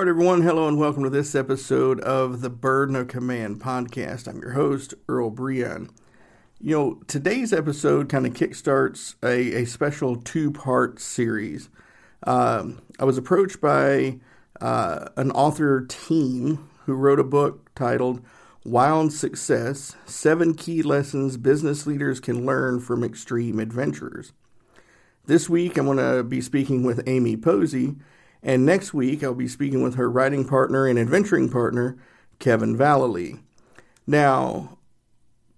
All right, everyone. Hello and welcome to this episode of the Burden of Command podcast. I'm your host, Earl Breon. You know, today's episode kind of kickstarts a, a special two part series. Um, I was approached by uh, an author team who wrote a book titled Wild Success Seven Key Lessons Business Leaders Can Learn from Extreme Adventurers. This week, I'm going to be speaking with Amy Posey and next week, I'll be speaking with her writing partner and adventuring partner, Kevin Vallely. Now,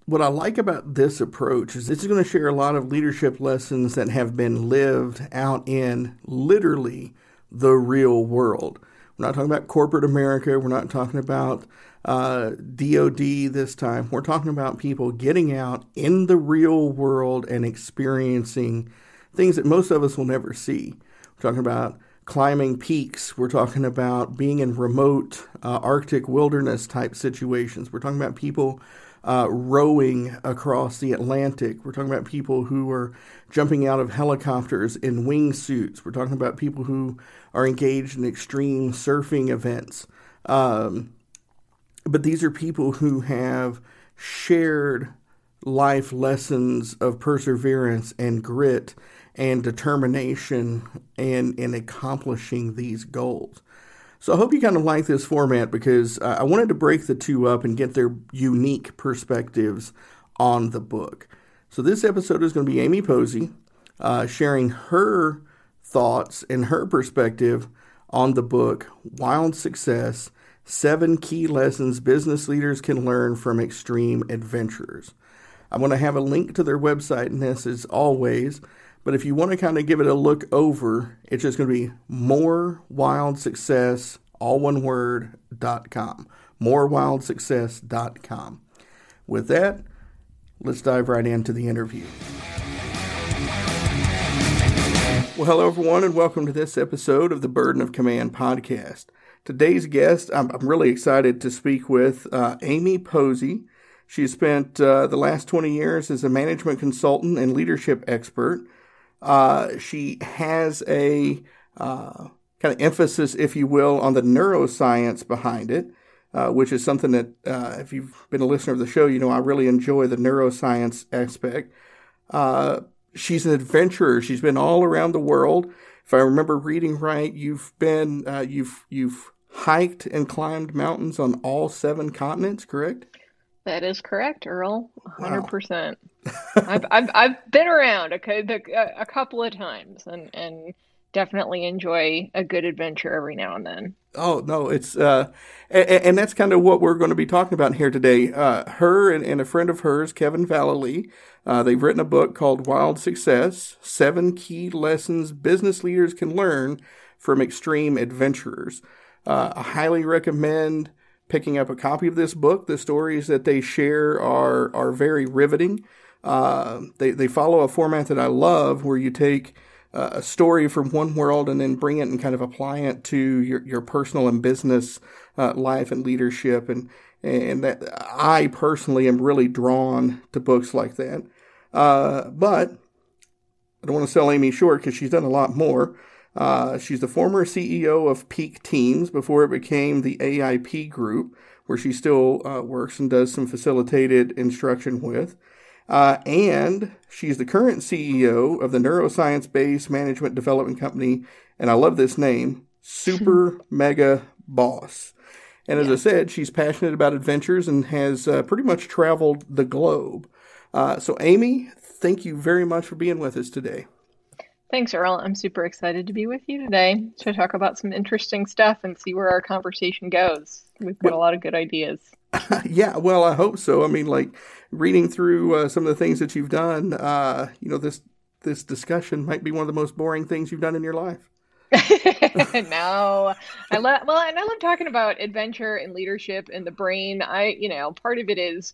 what I like about this approach is it's going to share a lot of leadership lessons that have been lived out in literally the real world. We're not talking about corporate America. We're not talking about uh, DOD this time. We're talking about people getting out in the real world and experiencing things that most of us will never see. We're talking about climbing peaks. We're talking about being in remote uh, Arctic wilderness type situations. We're talking about people uh, rowing across the Atlantic. We're talking about people who are jumping out of helicopters in wingsuits. We're talking about people who are engaged in extreme surfing events. Um, but these are people who have shared life lessons of perseverance and grit and determination in, in accomplishing these goals. So I hope you kind of like this format because I wanted to break the two up and get their unique perspectives on the book. So this episode is going to be Amy Posey uh, sharing her thoughts and her perspective on the book Wild Success Seven Key Lessons Business Leaders Can Learn from Extreme Adventurers. I'm going to have a link to their website in this as always. But if you want to kind of give it a look over, it's just going to be more wild success, all one word, dot com. Morewildsuccess.com. With that, let's dive right into the interview. Well, hello, everyone, and welcome to this episode of the Burden of Command podcast. Today's guest, I'm, I'm really excited to speak with uh, Amy Posey. She spent uh, the last 20 years as a management consultant and leadership expert. Uh, she has a uh, kind of emphasis, if you will, on the neuroscience behind it, uh, which is something that, uh, if you've been a listener of the show, you know I really enjoy the neuroscience aspect. Uh, she's an adventurer. She's been all around the world. If I remember reading right, you've been uh, you've you've hiked and climbed mountains on all seven continents, correct? That is correct, Earl. 100%. Wow. I've, I've, I've been around a, a couple of times and, and definitely enjoy a good adventure every now and then. Oh, no, it's, uh, and, and that's kind of what we're going to be talking about here today. Uh, her and, and a friend of hers, Kevin Vallely, uh, they've written a book called Wild Success Seven Key Lessons Business Leaders Can Learn from Extreme Adventurers. Uh, I highly recommend picking up a copy of this book. The stories that they share are are very riveting. Uh, they they follow a format that I love, where you take uh, a story from one world and then bring it and kind of apply it to your your personal and business uh, life and leadership, and and that I personally am really drawn to books like that. Uh, but I don't want to sell Amy short because she's done a lot more. Uh, she's the former CEO of Peak Teams before it became the AIP Group, where she still uh, works and does some facilitated instruction with. Uh, and she's the current CEO of the neuroscience based management development company. And I love this name Super Mega Boss. And as yeah. I said, she's passionate about adventures and has uh, pretty much traveled the globe. Uh, so, Amy, thank you very much for being with us today. Thanks, Earl. I'm super excited to be with you today to talk about some interesting stuff and see where our conversation goes. We've got well, a lot of good ideas. yeah, well, I hope so. I mean, like reading through uh, some of the things that you've done, uh, you know, this this discussion might be one of the most boring things you've done in your life. no, I love well, and I love talking about adventure and leadership and the brain. I, you know, part of it is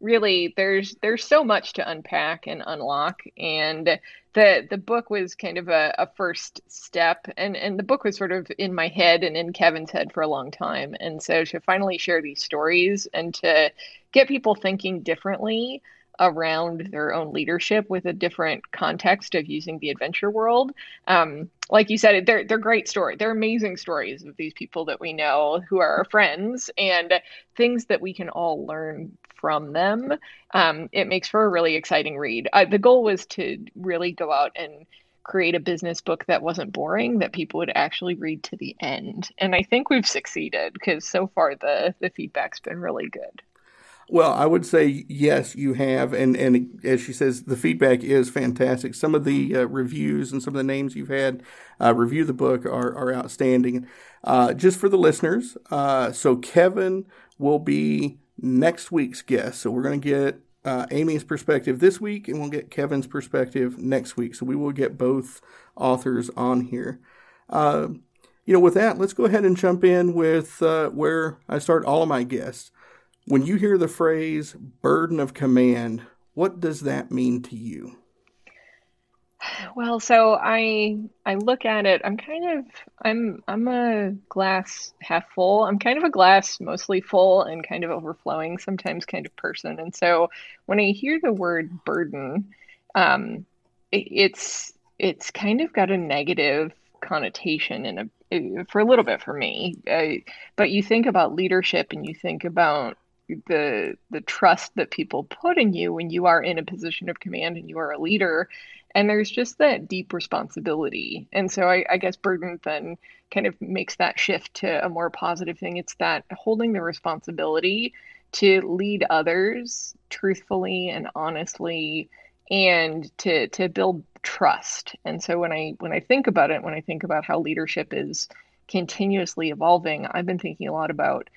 really there's there's so much to unpack and unlock and the the book was kind of a, a first step and and the book was sort of in my head and in kevin's head for a long time and so to finally share these stories and to get people thinking differently around their own leadership with a different context of using the adventure world. Um, like you said, they're they're great stories. They're amazing stories of these people that we know who are our friends and things that we can all learn from them. Um, it makes for a really exciting read. Uh, the goal was to really go out and create a business book that wasn't boring that people would actually read to the end and i think we've succeeded because so far the the feedback's been really good well, I would say yes, you have, and and as she says, the feedback is fantastic. Some of the uh, reviews and some of the names you've had uh, review the book are are outstanding. Uh, just for the listeners, uh, so Kevin will be next week's guest. So we're going to get uh, Amy's perspective this week, and we'll get Kevin's perspective next week. So we will get both authors on here. Uh, you know, with that, let's go ahead and jump in with where I start all of my guests. When you hear the phrase burden of command, what does that mean to you? Well, so I I look at it. I'm kind of I'm I'm a glass half full. I'm kind of a glass mostly full and kind of overflowing sometimes kind of person. And so when I hear the word burden, um, it, it's it's kind of got a negative connotation in a for a little bit for me. Uh, but you think about leadership and you think about the the trust that people put in you when you are in a position of command and you are a leader and there's just that deep responsibility. And so I, I, guess burden then kind of makes that shift to a more positive thing. It's that holding the responsibility to lead others truthfully and honestly and to to build trust. And so when i when i think about it when i think about how leadership is continuously evolving i've been thinking a lot about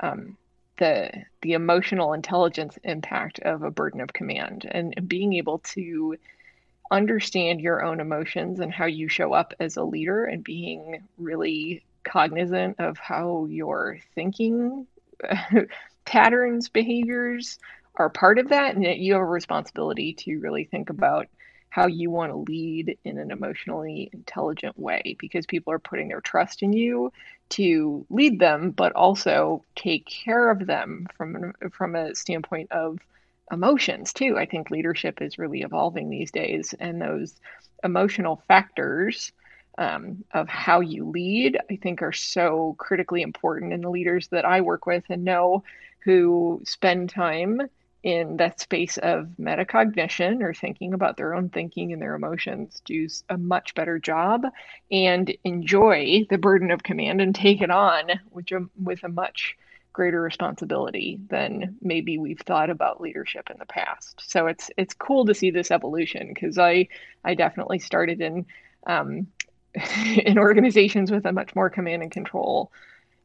um, the the emotional intelligence impact of a burden of command and being able to understand your own emotions and how you show up as a leader and being really cognizant of how your thinking patterns behaviors are part of that. And that you have a responsibility to really think about how you want to lead in an emotionally intelligent way because people are putting their trust in you to lead them but also take care of them from from a standpoint of emotions too. I think leadership is really evolving these days and those emotional factors um, of how you lead i think are so critically important And the leaders that i work with and know who spend time in that space of metacognition or thinking about their own thinking and their emotions do a much better job and enjoy the burden of command and take it on with a, with a much greater responsibility than maybe we've thought about leadership in the past. So it's it's cool to see this evolution because I I definitely started in um, in organizations with a much more command and control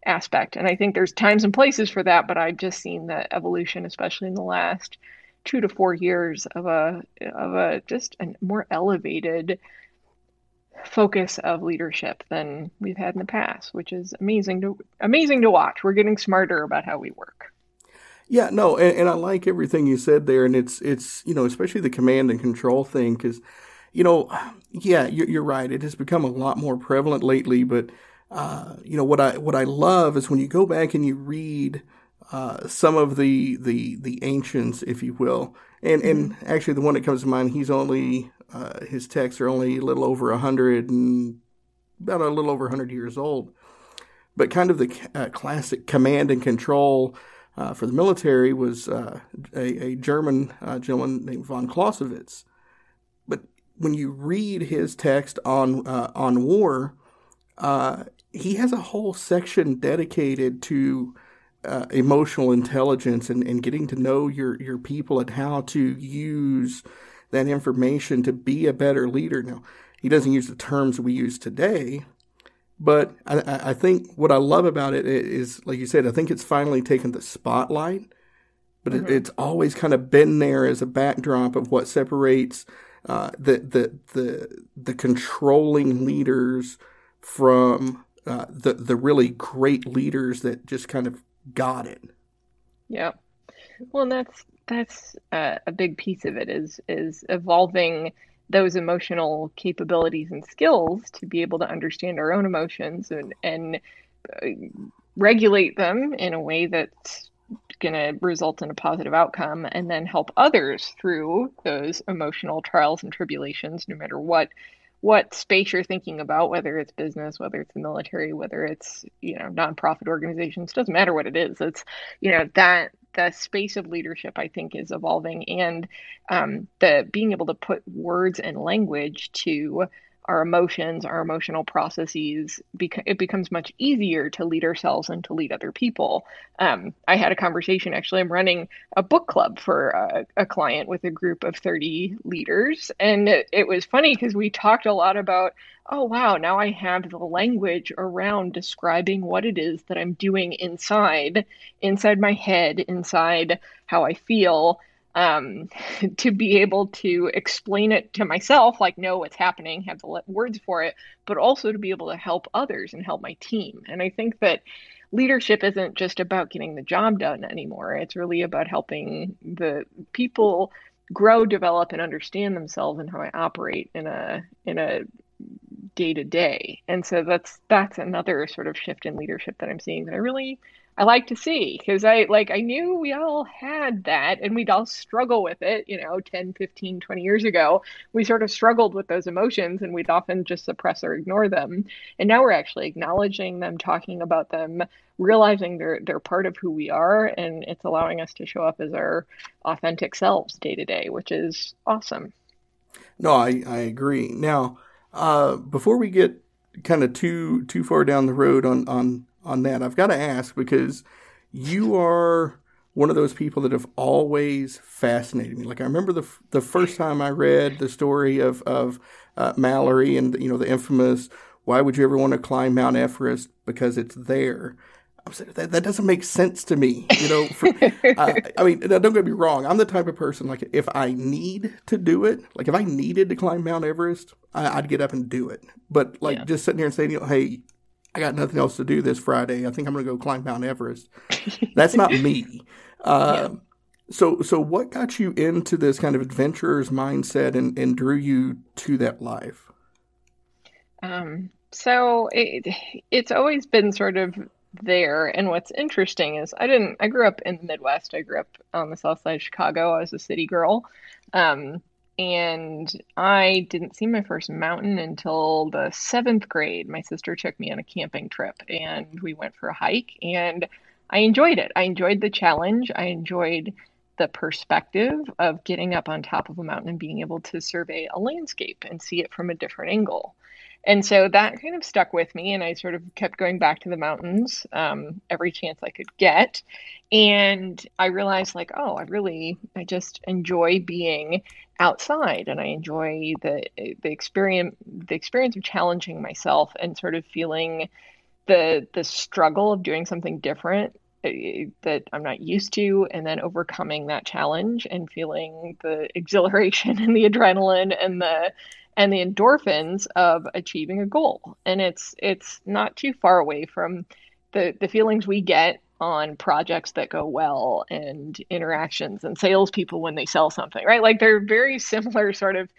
aspect. And I think there's times and places for that, but I've just seen the evolution, especially in the last two to four years, of a of a just a more elevated focus of leadership than we've had in the past, which is amazing to amazing to watch. We're getting smarter about how we work. Yeah, no, and, and I like everything you said there, and it's it's you know especially the command and control thing because you know yeah you're, you're right it has become a lot more prevalent lately, but uh, you know what I what I love is when you go back and you read uh, some of the the the ancients, if you will, and and mm-hmm. actually the one that comes to mind, he's only uh, his texts are only a little over a hundred and about a little over hundred years old, but kind of the uh, classic command and control. uh, for the military was uh, a, a, German uh, gentleman named von Clausewitz. But when you read his text on uh, on war, he has a whole section dedicated to emotional intelligence and, and getting to know your, your people and how to use that information to be a better leader. Now, he doesn't use the terms we use today, but I, I think what I love about it is, like you said, I think it's finally taken the spotlight, but mm-hmm. it, it's always kind of been there as a backdrop of what separates uh, the, the, the, the controlling leaders from uh, the, the really great leaders that just kind of got it. Yeah. Well, that's that's uh, a big piece of it is is evolving those emotional capabilities and skills to be able to understand our own emotions and and uh, regulate them in a way that's going to result in a positive outcome and then help others through those emotional trials and tribulations no matter what what space you're thinking about, whether it's business, whether it's the military, whether it's, you know, nonprofit organizations, doesn't matter what it is. It's, you know, that the space of leadership I think is evolving and um, the being able to put words and language to our emotions, our emotional processes, beca- it becomes much easier to lead ourselves and to lead other people. Um, I had a conversation, actually, I'm running a book club for a, a client with a group of 30 leaders. And it, it was funny because we talked a lot about, oh, wow, now I have the language around describing what it is that I'm doing inside, inside my head, inside how I feel um, to be able to explain it to myself, like know what's happening, have the words for it, but also to be able to help others and help my team. And I think that leadership isn't just about getting the job done anymore. It's really about helping the people grow, develop, and understand themselves and how I operate in a in a day to day. And so that's that's another sort of shift in leadership that I'm seeing that I really I like to see because I like I knew we all had that and we'd all struggle with it, you know, 10, 15, 20 years ago. We sort of struggled with those emotions and we'd often just suppress or ignore them. And now we're actually acknowledging them, talking about them, realizing they're they're part of who we are and it's allowing us to show up as our authentic selves day to day, which is awesome. No, I, I agree. Now, uh, before we get kind of too too far down the road on on on that. I've got to ask because you are one of those people that have always fascinated me. Like I remember the the first time I read the story of of uh, Mallory and you know the infamous "Why would you ever want to climb Mount Everest?" because it's there. I'm saying that that doesn't make sense to me. You know, for, uh, I mean, don't get me wrong. I'm the type of person like if I need to do it, like if I needed to climb Mount Everest, I, would get up and do it. But like yeah. just sitting here and saying, you know, hey, I got nothing else to do this Friday. I think I'm going to go climb Mount Everest. That's not me. Uh, yeah. So, so what got you into this kind of adventurer's mindset and, and drew you to that life? Um, so it, it's always been sort of there. And what's interesting is I didn't, I grew up in the Midwest. I grew up on the south side of Chicago. I was a city girl. Um, and I didn't see my first mountain until the seventh grade. My sister took me on a camping trip and we went for a hike, and I enjoyed it. I enjoyed the challenge. I enjoyed the perspective of getting up on top of a mountain and being able to survey a landscape and see it from a different angle. And so that kind of stuck with me, and I sort of kept going back to the mountains um, every chance I could get. And I realized, like, oh, I really, I just enjoy being outside, and I enjoy the the experience, the experience of challenging myself and sort of feeling the the struggle of doing something different eh, that I'm not used to, and then overcoming that challenge and feeling the exhilaration and the adrenaline and the and the endorphins of achieving a goal. And it's it's not too far away from the the feelings we get on projects that go well and interactions and salespeople when they sell something, right? Like they're very similar sort of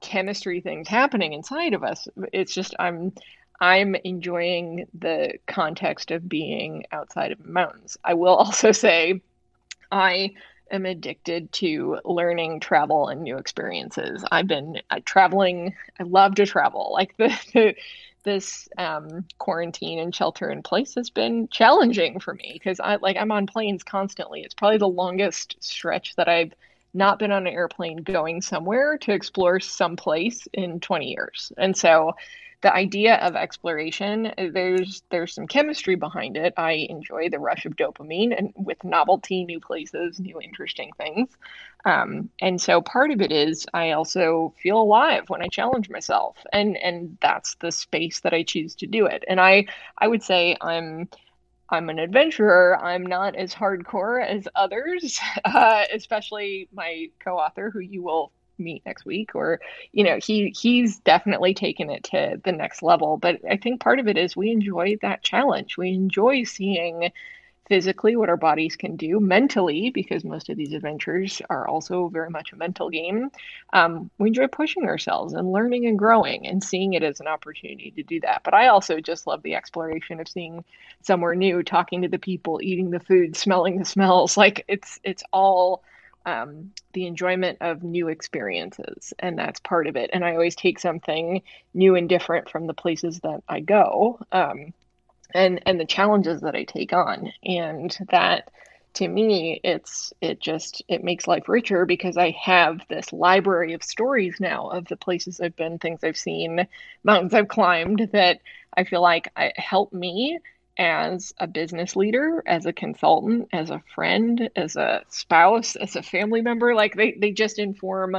chemistry things happening inside of us. It's just I'm I'm enjoying the context of being outside of mountains. I will also say I am addicted to learning, travel, and new experiences. I've been uh, traveling. I love to travel. Like the, the this um, quarantine and shelter in place has been challenging for me because I like I'm on planes constantly. It's probably the longest stretch that I've not been on an airplane going somewhere to explore some place in 20 years. And so the idea of exploration there's there's some chemistry behind it. I enjoy the rush of dopamine and with novelty new places new interesting things. Um, and so part of it is i also feel alive when i challenge myself and and that's the space that i choose to do it. And i i would say i'm I'm an adventurer. I'm not as hardcore as others, uh, especially my co-author, who you will meet next week or you know he he's definitely taken it to the next level. But i think part of it is we enjoy that challenge. We enjoy seeing physically what our bodies can do mentally because most of these adventures are also very much a mental game. Um, we enjoy pushing ourselves and learning and growing and seeing it as an opportunity to do that. But i also just love the exploration of seeing somewhere new talking to the people eating the food smelling the smells. Like it's it's all um, the enjoyment of new experiences, and that's part of it. And I always take something new and different from the places that I go, um, and and the challenges that I take on, and that to me it's it just it makes life richer because i have this library of stories now of the places i've been things i've seen mountains i've climbed that i feel like I, help me as a business leader, as a consultant, as a friend, as a spouse, as a family member. Like they, they just inform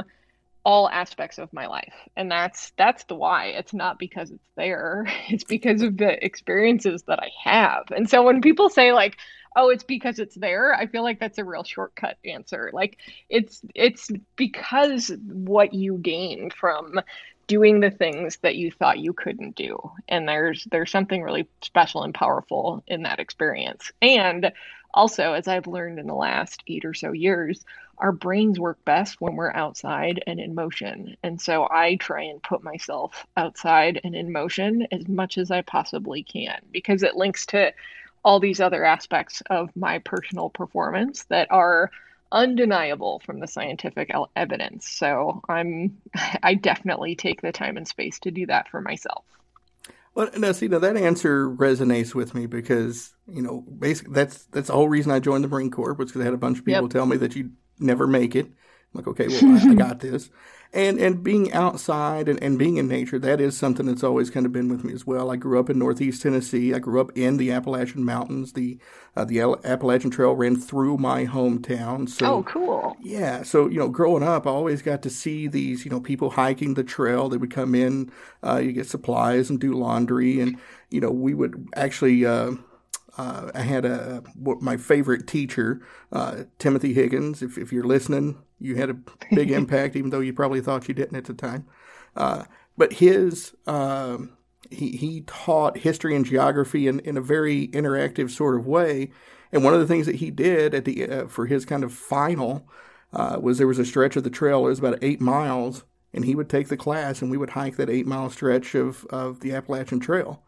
all aspects of my life. And that's that's the why. It's not because it's there. It's because of the experiences that I have. And so when people say like, "Oh, it's because it's there," I feel like that's a real shortcut answer. Like it's it's because what you gain from doing the things that you thought you couldn't do. And there's there's something really special and powerful in that experience. And also as i've learned in the last 8 or so years our brains work best when we're outside and in motion. And so i try and put myself outside and in motion as much as i possibly can because it links to all these other aspects of my personal performance that are undeniable from the scientific evidence. So I'm I definitely take the time and space to do that for myself. Well, now see, now that answer resonates with me because you know, basically that's that's the whole reason I joined the Marine Corps was because I had a bunch of people yep. tell me that you never make it. I'm like, okay, well, I, I got this. And and being outside and, and being in nature that is something that's always kind of been with me as well. I grew up in northeast tennessee. I grew up in the appalachian mountains. The uh, the appalachian trail ran through my hometown. So oh cool. Yeah so you know growing up i always got to see these you know people hiking the trail. They would come in uh, you get supplies and do laundry. And you know we would actually uh, uh, I had a my favorite teacher, uh, Timothy Higgins. If, if you're listening, you had a big impact, even though you probably thought you didn't at the time. Uh, but his uh, he he taught history and geography in, in a very interactive sort of way. And one of the things that he did at the uh, for his kind of final uh, was there was a stretch of the trail. It was about eight miles, and he would take the class, and we would hike that eight mile stretch of of the Appalachian Trail,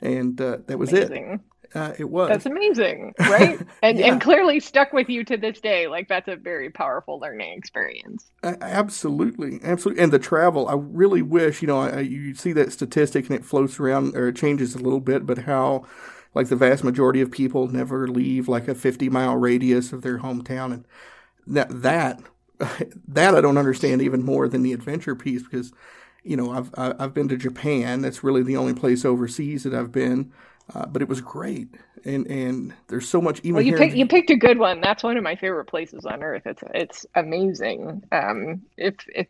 and that was Amazing. it. Uh, it was. That's amazing, right? And yeah. and clearly stuck with you to this day. Like that's a very powerful learning experience. Uh, absolutely, absolutely. And the travel, I really wish you know I, you see that statistic and it floats around or it changes a little bit, but how like the vast majority of people never leave like a 50 mile radius of their hometown, and that that that I don't understand even more than the adventure piece because you know I've I've been to Japan. That's really the only place overseas that I've been. Uh, but it was great, and and there's so much. Even well, you picked in... you picked a good one. That's one of my favorite places on earth. It's it's amazing. Um, if if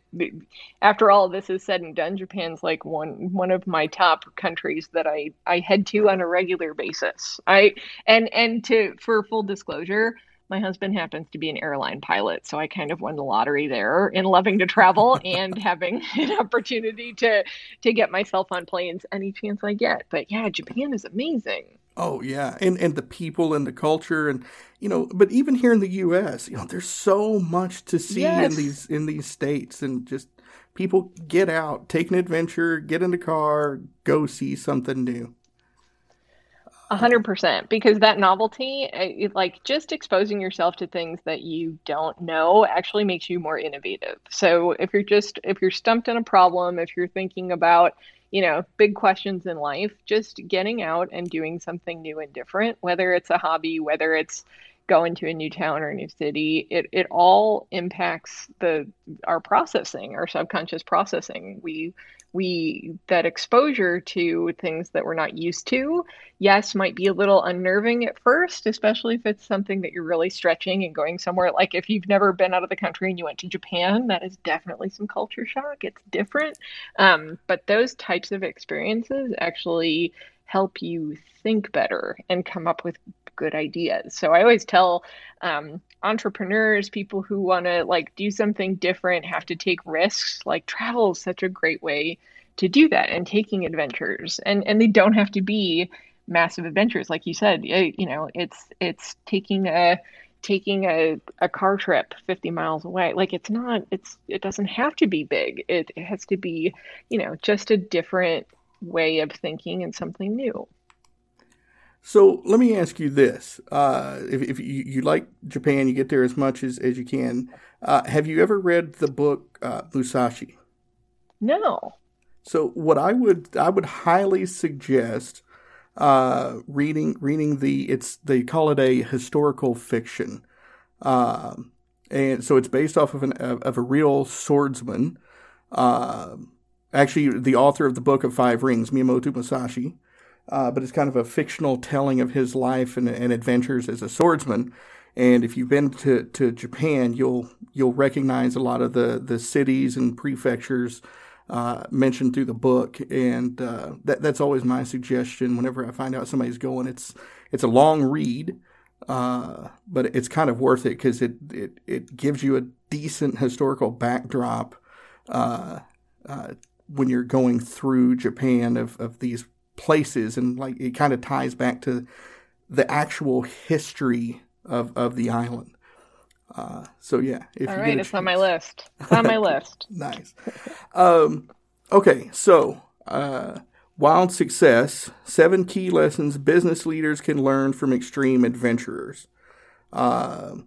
after all this is said and done, Japan's like one one of my top countries that I I head to on a regular basis. I and and to for full disclosure, my husband happens to be an airline pilot, so I kind of won the lottery there in loving to travel and having an opportunity to to get myself on planes any chance I get. But yeah, Japan is amazing. Oh yeah, and and the people and the culture and you know, but even here in the U.S., you know, there's so much to see yes. in these in these states, and just people get out, take an adventure, get in the car, go see something new. A hundred percent, because that novelty, eh, like just exposing yourself to things that you don't know, actually makes you more innovative. So if you're just if you're stumped on a problem, if you're thinking about you know big questions in life, just getting out and doing something new and different, whether it's a hobby, whether it's going to a new town or a new city, it it all impacts the our processing, our subconscious processing. We we that exposure to things that we're not used to yes might be a little unnerving at first especially if it's something that you're really stretching and going somewhere. Like if you've never been out of the country and you went to japan that is definitely some culture shock. It's different. Um, but those types of experiences actually help you think better and come up with good ideas. So I always tell um, entrepreneurs, people who want to like do something different, have to take risks. Like travel is such a great way to do that, and taking adventures, and and they don't have to be massive adventures, like you said. Eh, you know, it's it's taking a taking a, a car trip 50 miles away like it's not it's it doesn't have to be big it, it has to be you know just a different way of thinking and something new so let me ask you this: uh, if, if you, you, like Japan, you get there as much as, as you can. Uh, have you ever read the book uh, Musashi? No. So what I would I would highly suggest uh, reading reading the it's they call it a historical fiction, um, and so it's based off of an of a real swordsman. Um, actually, the author of the Book of Five Rings, Miyamoto Musashi uh, but it's kind of a fictional telling of his life and, and, adventures as a swordsman. And if you've been to, to Japan, you'll you'll recognize a lot of the, the cities and prefectures uh, mentioned through the book, and uh, that that's always my suggestion. Whenever I find out somebody's going, it's it's a long read, uh, but it's kind of worth it because it, it it gives you a decent historical backdrop uh, uh, when you're going through Japan of, of these places and like it kind of ties back to the actual history of of the island. Uh, so yeah, if all right, it's on my list. It's on my list. nice. Um, okay, so uh, wild success: seven key lessons business leaders can learn from extreme adventurers. Uh,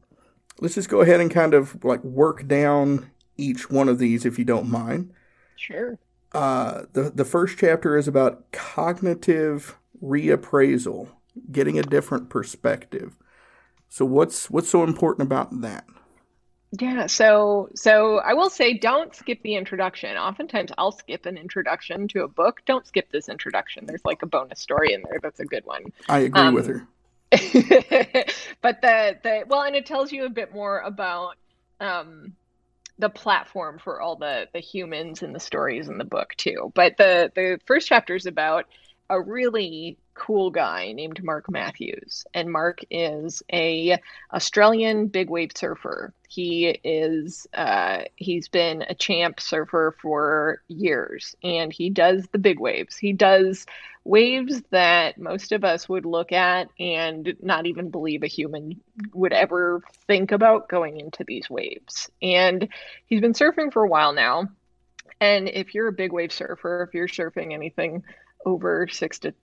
let's just go ahead and kind of like work down each one of these, if you don't mind. Sure. Uh, the the first chapter is about cognitive reappraisal, getting a different perspective. So what's what's so important about that? Yeah, so so I will say don't skip the introduction. Oftentimes I'll skip an introduction to a book. Don't skip this introduction. There's like a bonus story in there that's a good one. I agree um, with her. but the the well, and it tells you a bit more about um, the platform for all the the humans and the stories in the book too. But the the first chapter is about a really cool guy named Mark Mathews, and Mark is a Australian big wave surfer. He is uh, he's been a champ surfer for years, and he does the big waves. He does waves that most of us would look at and not even believe a human would ever think about going into these waves. And he's been surfing for a while now. And if you're a big wave surfer, if you're surfing anything over six to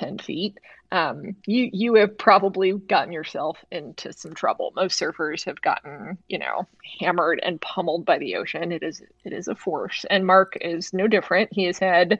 10 feet, um, you, you have probably gotten yourself into some trouble. Most surfers have gotten, you know, hammered and pummeled by the ocean. It is, it is a force. And Mark is no different. He has had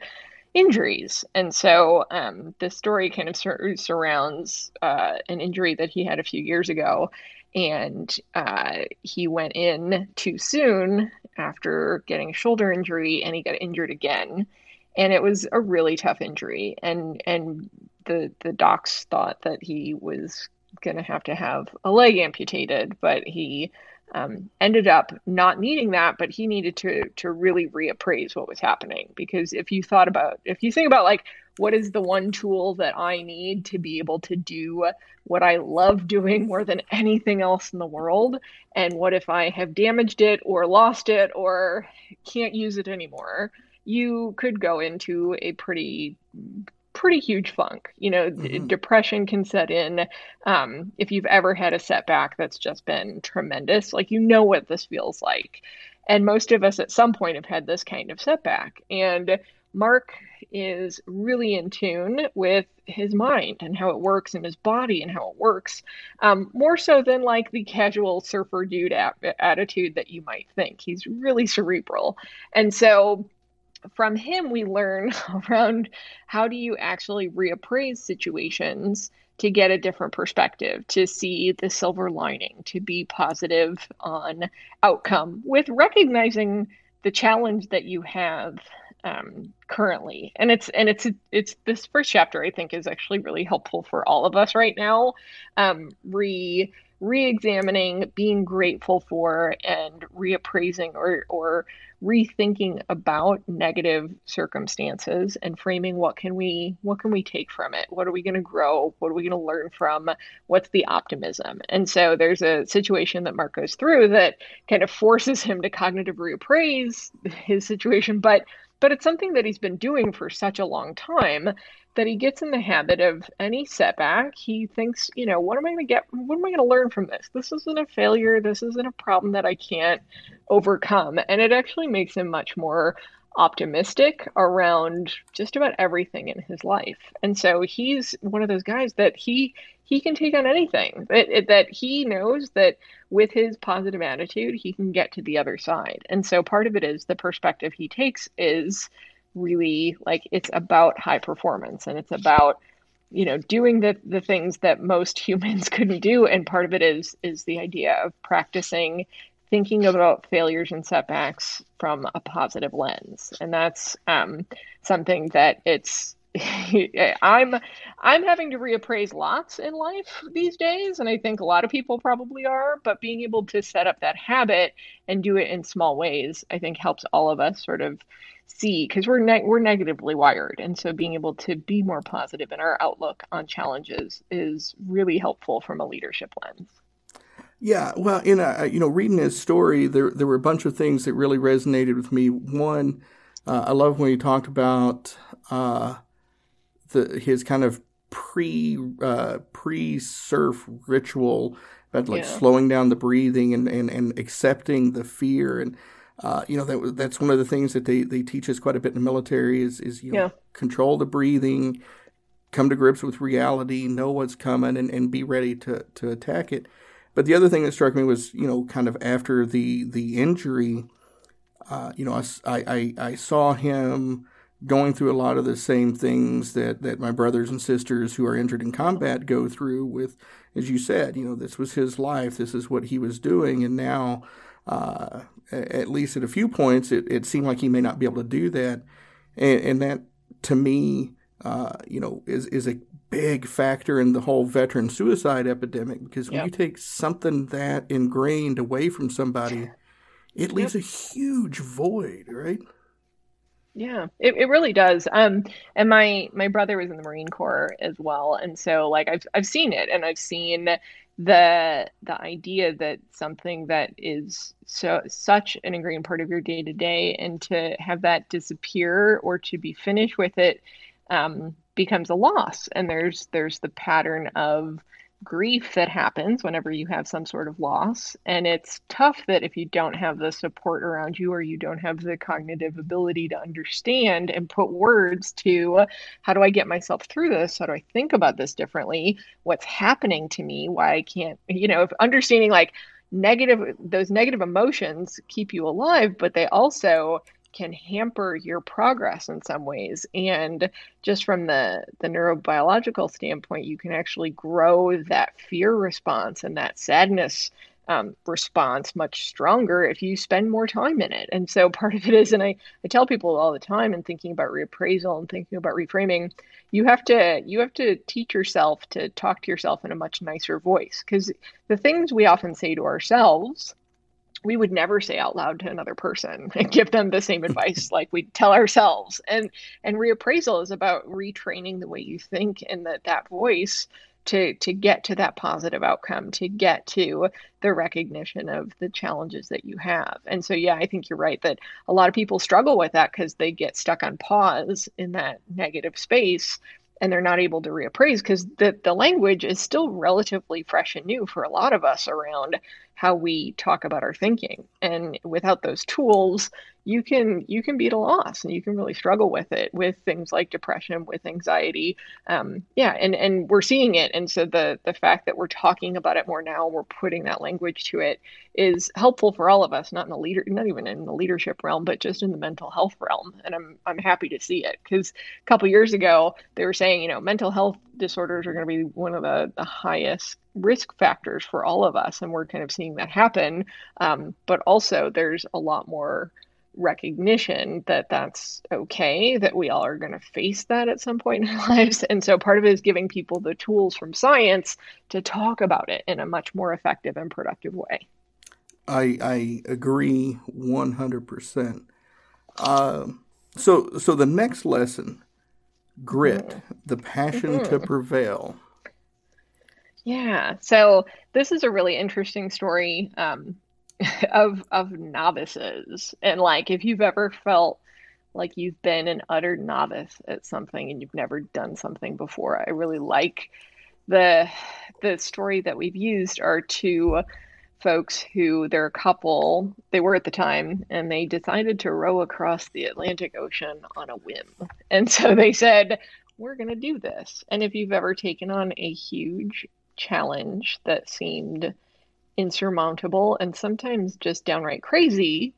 injuries. And so um, the story kind of sur- surrounds uh, an injury that he had a few years ago. And uh, he went in too soon after getting a shoulder injury and he got injured again. And it was a really tough injury. And, and the, the docs thought that he was going to have to have a leg amputated, but he um, ended up not needing that, but he needed to to really reappraise what was happening. Because if you thought about if you think about like what is the one tool that I need to be able to do what I love doing more than anything else in the world, and what if I have damaged it or lost it or can't use it anymore, you could go into a pretty pretty huge funk. You know, mm-hmm. depression can set in. Um, if you've ever had a setback that's just been tremendous, like you know what this feels like. And most of us at some point have had this kind of setback. And Mark is really in tune with his mind and how it works and his body and how it works, um, more so than like the casual surfer dude attitude that you might think. He's really cerebral. And so from him, we learn around how do you actually reappraise situations to get a different perspective, to see the silver lining, to be positive on outcome with recognizing the challenge that you have um, currently. And it's and it's it's this first chapter I think is actually really helpful for all of us right now. Um, re re-examining, being grateful for, and reappraising or or rethinking about negative circumstances and framing what can we what can we take from it? What are we going to grow? What are we going to learn from? What's the optimism? And so there's a situation that mark goes through that kind of forces him to cognitive reappraise his situation but but it's something that he's been doing for such a long time that he gets in the habit of any setback. He thinks, you know, what am I going to get? What am I going to learn from this? This isn't a failure. This isn't a problem that I can't overcome. And it actually makes him much more optimistic around just about everything in his life. And so he's one of those guys that he he can take on anything. That that he knows that with his positive attitude, he can get to the other side. And so part of it is the perspective he takes is really like it's about high performance and it's about you know doing the the things that most humans couldn't do. And part of it is is the idea of practicing thinking about failures and setbacks from a positive lens. And that's um, something that it's i'm i'm having to reappraise lots in life these days and i think a lot of people probably are but being able to set up that habit and do it in small ways i think helps all of us sort of see because we're ne- we're negatively wired and so being able to be more positive in our outlook on challenges is really helpful from a leadership lens yeah, well, in a, you know, reading his story, there there were a bunch of things that really resonated with me. One, uh, I love when he talked about uh, the his kind of pre uh, pre surf ritual about like yeah. slowing down the breathing and, and, and accepting the fear and uh, you know that that's one of the things that they, they teach us quite a bit in the military is is you know yeah. control the breathing, come to grips with reality, know what's coming, and, and be ready to to attack it. But the other thing that struck me was, you know, kind of after the the injury, uh, you know, I, I, I saw him going through a lot of the same things that, that my brothers and sisters who are injured in combat go through with, as you said, you know, this was his life, this is what he was doing, and now, uh, at least at a few points, it, it seemed like he may not be able to do that. And, and that, to me, uh, you know, is, is a big factor in the whole veteran suicide epidemic because when yep. you take something that ingrained away from somebody, it leaves yep. a huge void, right? Yeah, it, it really does. Um, and my my brother was in the Marine Corps as well, and so like I've I've seen it, and I've seen the the idea that something that is so such an ingrained part of your day to day, and to have that disappear or to be finished with it, um, becomes a loss and there's there's the pattern of grief that happens whenever you have some sort of loss. And it's tough that if you don't have the support around you or you don't have the cognitive ability to understand and put words to how do I get myself through this? How do I think about this differently? What's happening to me? Why I can't you know if understanding like negative those negative emotions keep you alive but they also can hamper your progress in some ways. And just from the the neurobiological standpoint you can actually grow that fear response and that sadness um, response much stronger if you spend more time in it. And so part of it is and I, I tell people all the time and thinking about reappraisal and thinking about reframing you have to you have to teach yourself to talk to yourself in a much nicer voice. Because the things we often say to ourselves we would never say out loud to another person and give them the same advice like we tell ourselves. And and reappraisal is about retraining the way you think in that that voice to to get to that positive outcome to get to the recognition of the challenges that you have. And so yeah i think you're right that a lot of people struggle with that because they get stuck on pause in that negative space and they're not able to reappraise because the, the language is still relatively fresh and new for a lot of us around how we talk about our thinking. And without those tools, you can you can be at a loss and you can really struggle with it with things like depression with anxiety. Um, yeah and and we're seeing it. And so the the fact that we're talking about it more now we're putting that language to it is helpful for all of us not in the leader not even in the leadership realm but just in the mental health realm. And i'm i'm happy to see it. Because a couple years ago they were saying you know mental health disorders are going to be one of the, the highest risk factors for all of us and we're kind of seeing that happen um, but also there's a lot more recognition that that's okay, that we all are going to face that at some point in our lives. And so part of it is giving people the tools from science to talk about it in a much more effective and productive way. I, I agree 100%. Uh, so, so the next lesson grit, mm-hmm. the passion mm-hmm. to prevail. Yeah. So this is a really interesting story. Um, of of novices and like if you've ever felt like you've been an utter novice at something and you've never done something before i really like the the story that we've used are two folks who they're a couple they were at the time and they decided to row across the atlantic ocean on a whim. And so they said we're going to do this. And if you've ever taken on a huge challenge that seemed insurmountable and sometimes just downright crazy,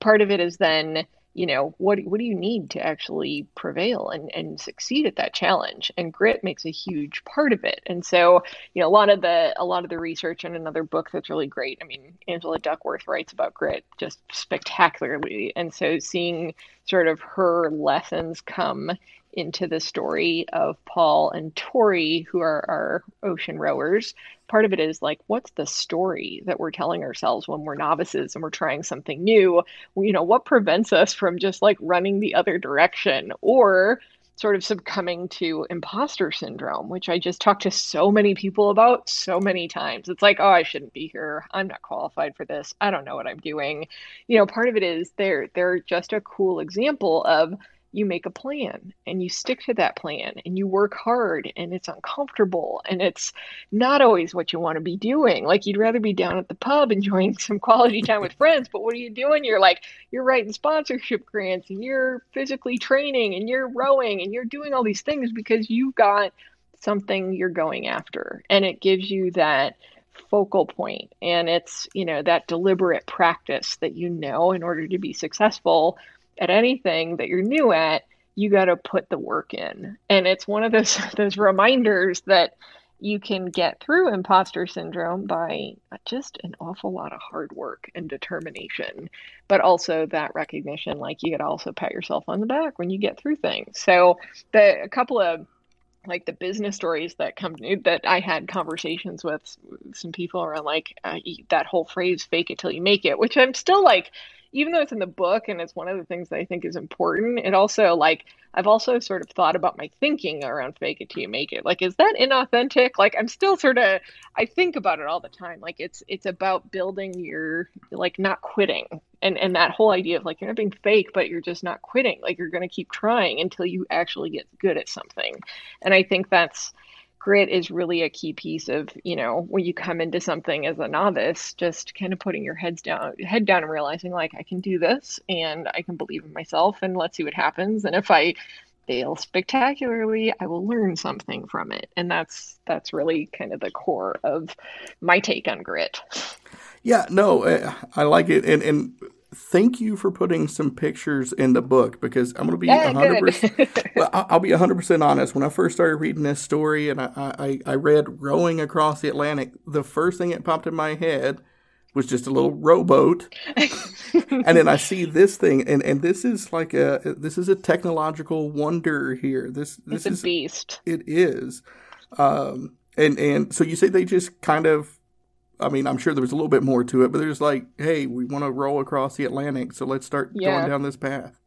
part of it is then, you know, what what do you need to actually prevail and, and succeed at that challenge? And grit makes a huge part of it. And so, you know, a lot of the a lot of the research in another book that's really great. I mean, Angela Duckworth writes about grit just spectacularly. And so seeing sort of her lessons come into the story of Paul and Tori, who are our ocean rowers, part of it is like, what's the story that we're telling ourselves when we're novices and we're trying something new? You know, what prevents us from just like running the other direction or sort of succumbing to imposter syndrome, which I just talked to so many people about so many times. It's like, oh, I shouldn't be here. I'm not qualified for this. I don't know what I'm doing. You know, part of it is they're they're just a cool example of you make a plan and you stick to that plan and you work hard and it's uncomfortable and it's not always what you want to be doing. Like you'd rather be down at the pub enjoying some quality time with friends, but what are you doing? You're like, you're writing sponsorship grants and you're physically training and you're rowing and you're doing all these things because you've got something you're going after. And it gives you that focal point and it's you know that deliberate practice that you know in order to be successful at anything that you're new at, you got to put the work in. And it's one of those those reminders that you can get through imposter syndrome by just an awful lot of hard work and determination, but also that recognition like you got to also pat yourself on the back when you get through things. So the a couple of like the business stories that come that I had conversations with some people around like uh, that whole phrase fake it till you make it which I'm still like even though it's in the book and it's one of the things that I think is important, it also like I've also sort of thought about my thinking around fake it till you make it. Like, is that inauthentic? Like, I'm still sort of I think about it all the time. Like, it's it's about building your like not quitting and and that whole idea of like you're not being fake, but you're just not quitting. Like, you're going to keep trying until you actually get good at something. And I think that's grit is really a key piece of you know when you come into something as a novice just kind of putting your heads down head down and realizing like i can do this and i can believe in myself and let's see what happens. And if i fail spectacularly i will learn something from it. And that's that's really kind of the core of my take on grit. Yeah no eh, i like it. And and thank you for putting some pictures in the book because I'm going to be yeah, 100%. well, I'll be 100% honest. When I first started reading this story and I, I, I read Rowing Across the Atlantic, the first thing that popped in my head was just a little rowboat. and then I see this thing and, and this is like a this is a technological wonder here. This this it's is a beast. It is. Um and and so you say they just kind of I mean, I'm sure there was a little bit more to it, but there's like, hey, we want to roll across the Atlantic, so let's start yeah. going down this path.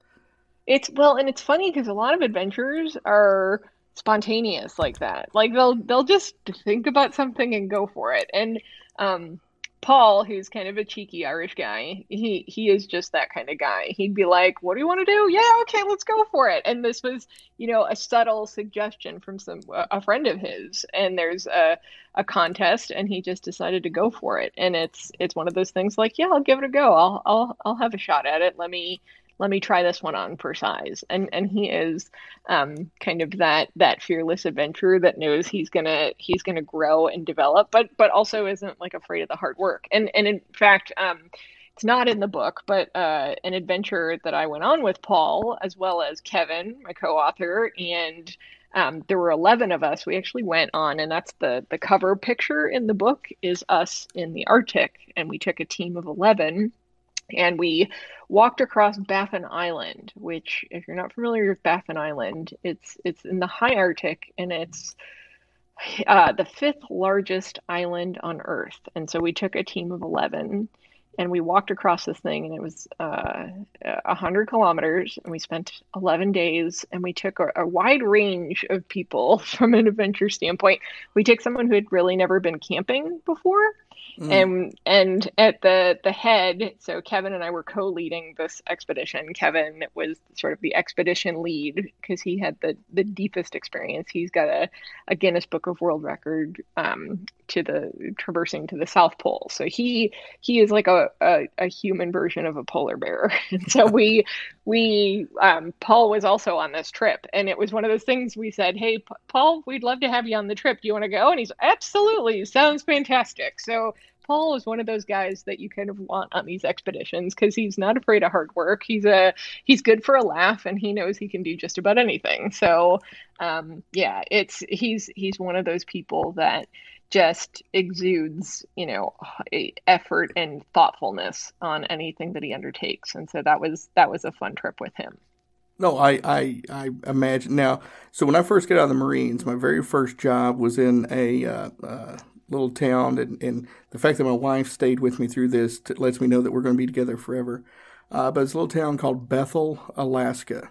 It's well, and it's funny because a lot of adventures are spontaneous like that. Like they'll they'll just think about something and go for it. And um, Paul, who's kind of a cheeky Irish guy, he he is just that kind of guy. He'd be like, "What do you want to do? Yeah, okay, let's go for it." And this was, you know, a subtle suggestion from some a friend of his. And there's a a contest, and he just decided to go for it. And it's it's one of those things like, "Yeah, I'll give it a go. I'll I'll I'll have a shot at it. Let me let me try this one on for size. And and he is um, kind of that that fearless adventurer that knows he's gonna he's gonna grow and develop, but but also isn't like afraid of the hard work. And and in fact, um, it's not in the book, but uh, an adventure that I went on with Paul as well as Kevin, my co-author, and um, there were 11 of us. We actually went on, and that's the the cover picture in the book is us in the Arctic, and we took a team of 11 and we walked across Baffin Island, which, if you're not familiar with Baffin Island, it's it's in the high Arctic and it's uh, the fifth largest island on Earth. And so we took a team of eleven, and we walked across this thing, and it was uh, a uh, hundred kilometers, and we spent eleven days, and we took a, a wide range of people from an adventure standpoint. We took someone who had really never been camping before Mm. And and at the the head, so Kevin and I were co-leading this expedition. Kevin was sort of the expedition lead because he had the the deepest experience. He's got a, a Guinness Book of World Record um, to the traversing to the South Pole. So he he is like a, a, a human version of a polar bear. and so we we um, Paul was also on this trip, and it was one of those things we said, "Hey, P- Paul, we'd love to have you on the trip. Do you want to go?" And he's absolutely sounds fantastic. So Paul is one of those guys that you kind of want on these expeditions because he's not afraid of hard work. He's a he's good for a laugh, and he knows he can do just about anything. So, um, yeah, it's he's he's one of those people that just exudes, you know, effort and thoughtfulness on anything that he undertakes. And so that was that was a fun trip with him. No, I, I, I imagine now. So when I first got out of the Marines, my very first job was in a uh, uh, little town, and, and the fact that my wife stayed with me through this t- lets me know that we're going to be together forever. Uh, but it's a little town called Bethel, Alaska.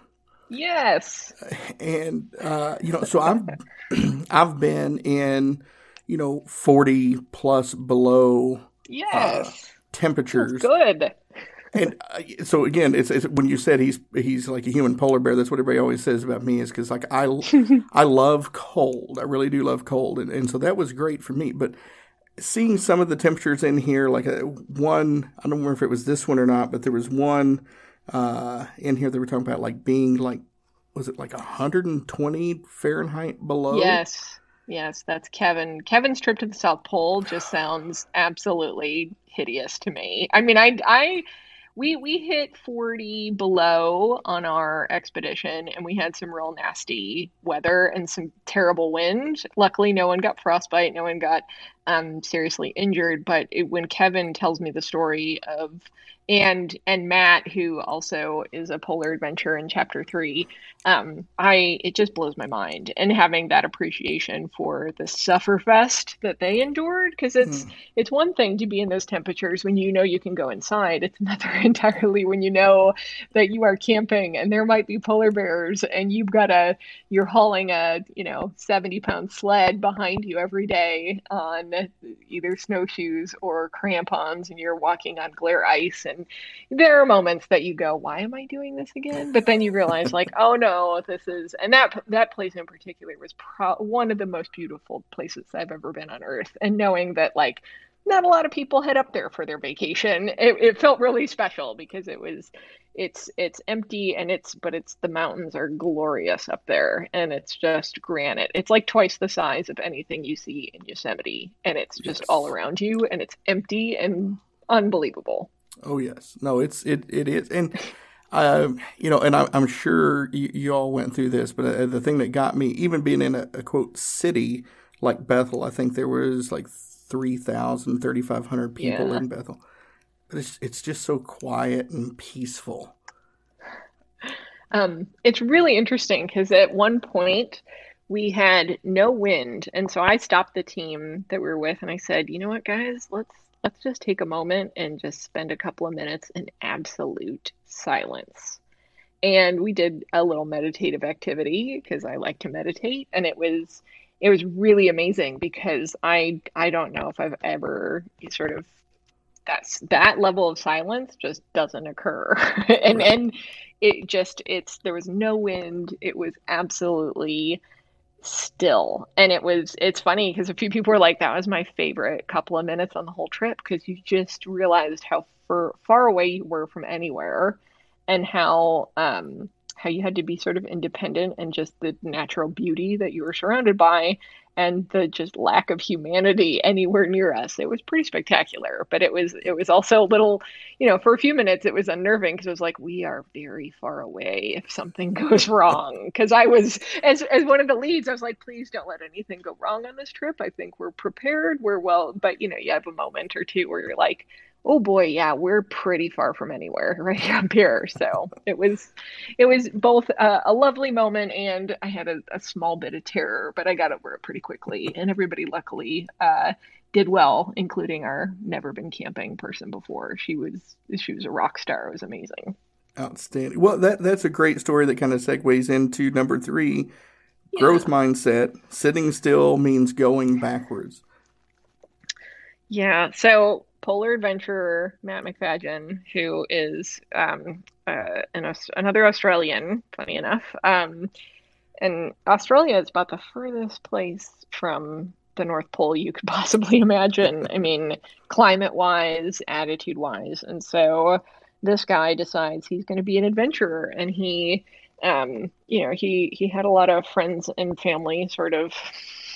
Yes. And uh, you know, so I've I've been in you know forty plus below uh, yes uh, temperatures. Good and uh, so again, it's, it's, when you said he's he's like a human polar bear. That's what everybody always says about me is because like I I love cold. I really do love cold, and and so that was great for me. But seeing some of the temperatures in here, like a, uh, one, I don't remember if it was this one or not, but there was one uh, in here they we're talking about like being like was it like 120 Fahrenheit below? Yes. Yes, that's Kevin. Kevin's trip to the South Pole just sounds absolutely hideous to me. I mean, I I we we hit 40 below on our expedition and we had some real nasty weather and some terrible wind luckily no one got frostbite no one got um, seriously injured but it, when kevin tells me the story of and and Matt, who also is a polar adventure in chapter three, um, I it just blows my mind. And having that appreciation for the sufferfest that they endured, because it's mm. it's one thing to be in those temperatures when you know you can go inside. It's another entirely when you know that you are camping and there might be polar bears and you've got a you're hauling a you know seventy pound sled behind you every day on either snowshoes or crampons, and you're walking on glare ice and and there are moments that you go why am i doing this again? But then you realize like oh no this is and that that place in particular was pro- one of the most beautiful places i've ever been on earth. And knowing that like not a lot of people head up there for their vacation it, it felt really special because it was it's it's empty and it's but it's the mountains are glorious up there and it's just granite. It's like twice the size of anything you see in yosemite and it's just yes. all around you and it's empty and unbelievable Oh yes, no, it's it it is, and uh, you know, and I, am sure you, you, all went through this, but uh, the thing that got me, even being in a, a quote city like Bethel, I think there was like 3,000, 3,500 people yeah. in Bethel, but it's it's just so quiet and peaceful. Um, it's really interesting because at one point we had no wind, and so I stopped the team that we were with, and I said, "You know what, guys? Let's let's just take a moment and just spend a couple of minutes in absolute silence. And we did a little meditative activity because I like to meditate and it was it was really amazing because I I don't know if I've ever sort of that's that level of silence just doesn't occur and right. and it just it's there was no wind it was absolutely still. And it was it's funny because a few people were like that was my favorite couple of minutes on the whole trip because you just realized how far, far away you were from anywhere and how um how you had to be sort of independent and just the natural beauty that you were surrounded by and the just lack of humanity anywhere near us. It was pretty spectacular, but it was it was also a little, you know, for a few minutes it was unnerving because it was like we are very far away if something goes wrong. Because I was as as one of the leads, I was like, please don't let anything go wrong on this trip. I think we're prepared, we're well, but you know, you have a moment or two where you're like, oh boy, yeah, we're pretty far from anywhere right up here. So it was, it was both a, a lovely moment and I had a, a, small bit of terror, but I got over it pretty quickly. And everybody luckily uh, did well, including our never been camping person before. She was, she was a rock star. It was amazing. Outstanding. Well, that that's a great story that kind of segues into number three. Yeah. Growth mindset. Sitting still means going backwards. Yeah. So polar adventurer Matt McFadden, who is um, uh, an, another Australian, funny enough. Um, and Australia is about the furthest place from the North Pole you could possibly imagine. I mean, climate wise, attitude wise. And so this guy decides he's going to be an adventurer and he um, you know, he he had a lot of friends and family sort of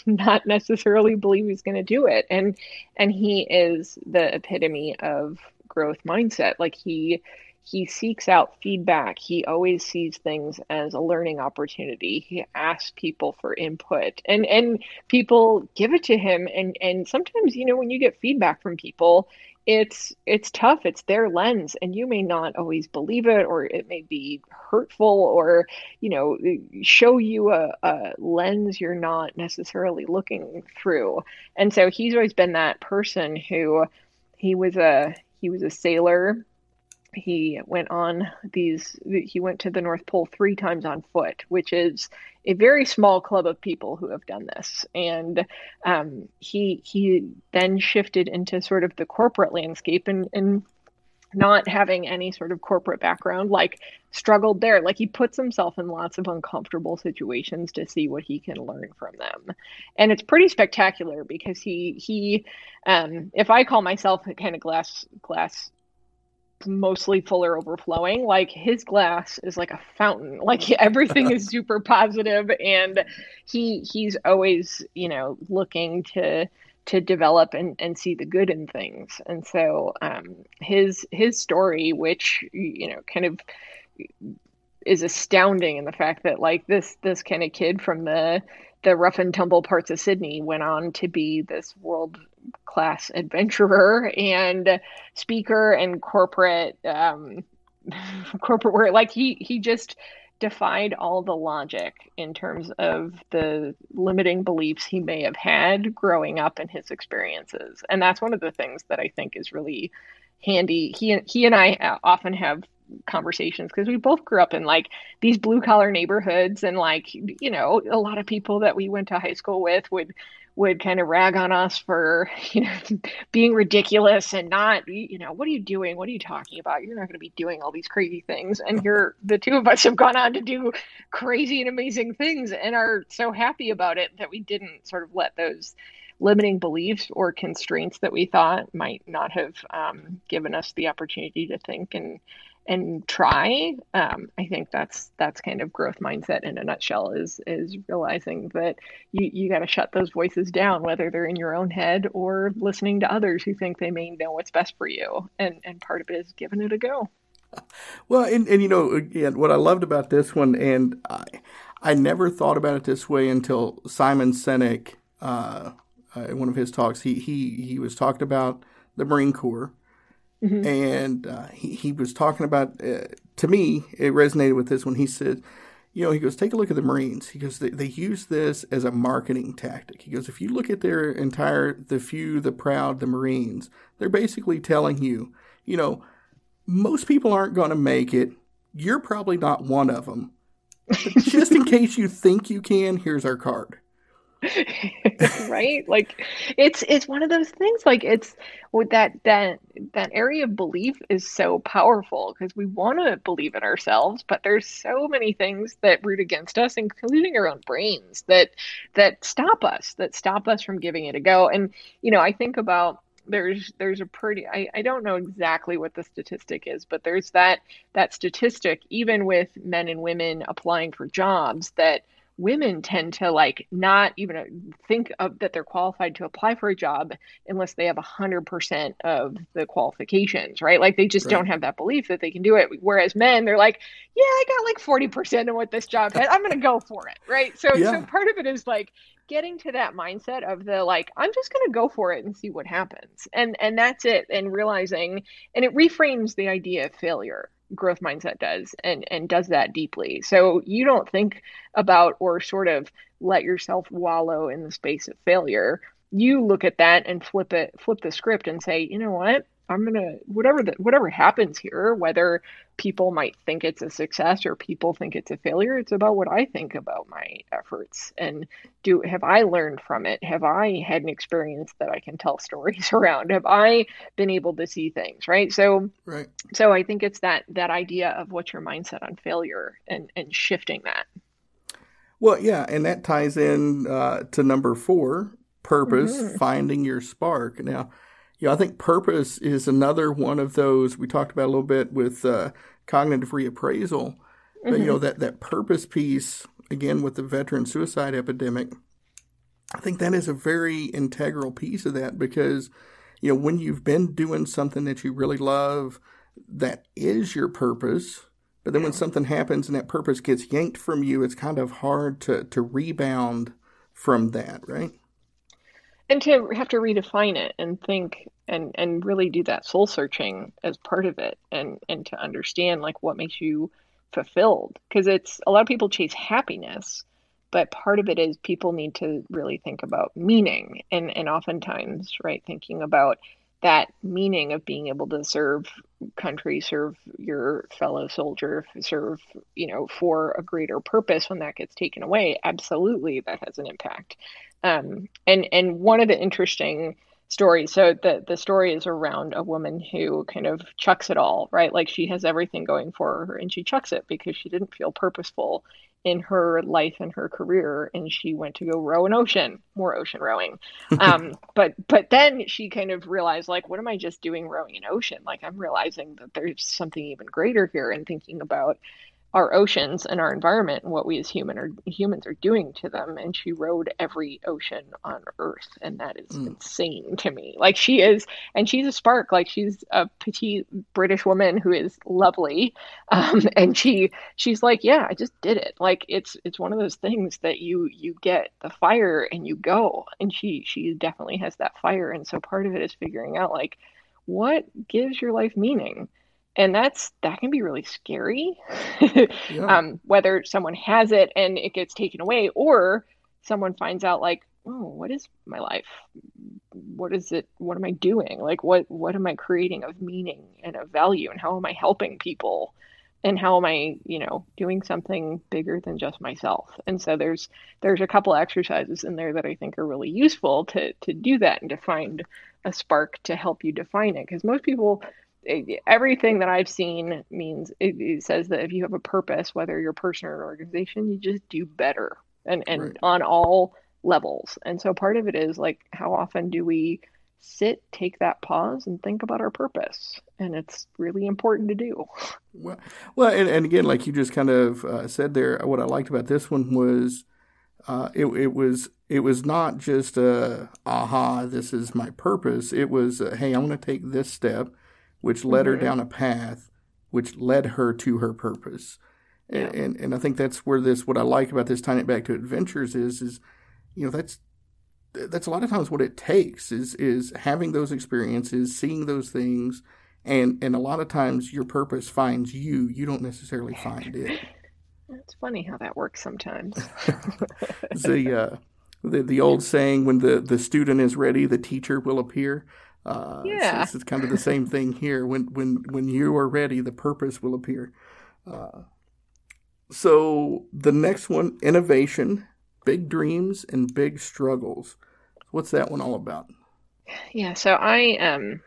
not necessarily believe he's going to do it. And and he is the epitome of growth mindset. Like he he seeks out feedback. He always sees things as a learning opportunity. He asks people for input and and people give it to him. And and sometimes you know when you get feedback from people it's it's tough. It's their lens and you may not always believe it or it may be hurtful or you know show you a, a lens you're not necessarily looking through. And so he's always been that person who he was a he was a sailor he went on these he went to the north pole three times on foot which is a very small club of people who have done this. And um, he he then shifted into sort of the corporate landscape and and not having any sort of corporate background like struggled there. Like he puts himself in lots of uncomfortable situations to see what he can learn from them. And it's pretty spectacular because he he um if i call myself a kind of glass glass mostly full or overflowing like his glass is like a fountain. Like everything is super positive and he he's always you know looking to to develop and, and see the good in things. And so um, his his story which you know kind of is astounding in the fact that like this this kind of kid from the the rough and tumble parts of Sydney went on to be this world class adventurer and speaker and corporate um, corporate work. Like he he just defied all the logic in terms of the limiting beliefs he may have had growing up in his experiences, and that's one of the things that I think is really handy. He he and I often have conversations because we both grew up in like these blue collar neighborhoods and like you know a lot of people that we went to high school with would would kind of rag on us for you know being ridiculous and not you know what are you doing? What are you talking about? You're not going to be doing all these crazy things. And here the two of us have gone on to do crazy and amazing things and are so happy about it that we didn't sort of let those limiting beliefs or constraints that we thought might not have um, given us the opportunity to think and and try um, i think that's that's kind of growth mindset in a nutshell is is realizing that you you got to shut those voices down whether they're in your own head or listening to others who think they may know what's best for you. And and part of it is giving it a go. Well and, and you know again what i loved about this one and i i never thought about it this way until simon sinek uh, uh, in one of his talks he he he was talking about the marine corps Mm-hmm. And uh, he, he was talking about, uh, to me, it resonated with this when he said, you know, he goes, take a look at the Marines. He goes, they, they use this as a marketing tactic. He goes, if you look at their entire, the few, the proud, the Marines, they're basically telling you, you know, most people aren't going to make it. You're probably not one of them. just in case you think you can, here's our card. right? Like it's it's one of those things like it's with that that that area of belief is so powerful because we want to believe in ourselves but there's so many things that root against us including our own brains that that stop us that stop us from giving it a go. And you know i think about there's there's a pretty I, I don't know exactly what the statistic is but there's that that statistic even with men and women applying for jobs that women tend to like not even uh, think of that they're qualified to apply for a job unless they have 100% of the qualifications right? Like they just right. don't have that belief that they can do it. Whereas men they're like yeah i got like 40% of what this job had i'm gonna go for it right? So yeah. so part of it is like getting to that mindset of the like i'm just gonna go for it and see what happens. And and that's it and realizing and it reframes the idea of failure growth mindset does and and does that deeply. So you don't think about or sort of let yourself wallow in the space of failure. You look at that and flip it flip the script and say you know what I'm gonna whatever that whatever happens here, whether people might think it's a success or people think it's a failure, it's about what I think about my efforts and do have I learned from it? Have I had an experience that I can tell stories around? Have I been able to see things right? So right. So I think it's that that idea of what's your mindset on failure and and shifting that. Well, yeah, and that ties in uh, to number four, purpose, mm-hmm. finding your spark. Now yeah, I think purpose is another one of those we talked about a little bit with uh, cognitive reappraisal. Mm-hmm. But, you know mm-hmm. that that purpose piece again with the veteran suicide epidemic. I think that is a very integral piece of that because you know when you've been doing something that you really love, that is your purpose. But then when something happens and that purpose gets yanked from you, it's kind of hard to to rebound from that, right? And to have to redefine it and think and and really do that soul searching as part of it and and to understand like what makes you fulfilled. Because it's a lot of people chase happiness but part of it is people need to really think about meaning and and oftentimes right thinking about that meaning of being able to serve country serve your fellow soldier serve you know for a greater purpose when that gets taken away absolutely that has an impact um, and and one of the interesting stories, so the the story is around a woman who kind of chucks it all, right? Like she has everything going for her, and she chucks it because she didn't feel purposeful in her life and her career and she went to go row an ocean more ocean rowing. Um, but but then she kind of realized like what am i just doing rowing an ocean? Like i'm realizing that there's something even greater here and thinking about our oceans and our environment and what we as human are humans are doing to them. And she rode every ocean on earth and that is mm. insane to me. Like she is and she's a spark. Like she's a petite british woman who is lovely. Um, and she she's like yeah i just did it. Like it's it's one of those things that you you get the fire and you go. And she she definitely has that fire. And so part of it is figuring out like what gives your life meaning and that's that can be really scary. Yeah. um, whether someone has it and it gets taken away or someone finds out like oh what is my life? What is it? What am i doing? Like what what am i creating of meaning and of value? And how am i helping people? And how am i you know doing something bigger than just myself? And so there's there's a couple exercises in there that i think are really useful to to do that and to find a spark to help you define it. Because most people everything that I've seen means it, it, says that if you have a purpose, whether you're a person or an organization, you just do better and, and right. on all levels. And so part of it is like, how often do we sit, take that pause, and think about our purpose? And it's really important to do. Well, well and, and again, like you just kind of uh, said there, what I liked about this one was uh, it, it was it was not just a aha, this is my purpose. It was, uh, hey, I'm going to take this step which led mm-hmm. her down a path which led her to her purpose. Yeah. And, and, and I think that's where this what I like about this tying it back to adventures is is you know that's that's a lot of times what it takes is is having those experiences, seeing those things, and and a lot of times your purpose finds you. You don't necessarily find it. It's funny how that works sometimes. the uh, the the old saying, when the the student is ready, the teacher will appear. Uh, yeah, it's kind of the same thing here. When when when you are ready, the purpose will appear. Uh, so the next one, innovation, Big Dreams and Big Struggles. What's that one all about? Yeah, so I um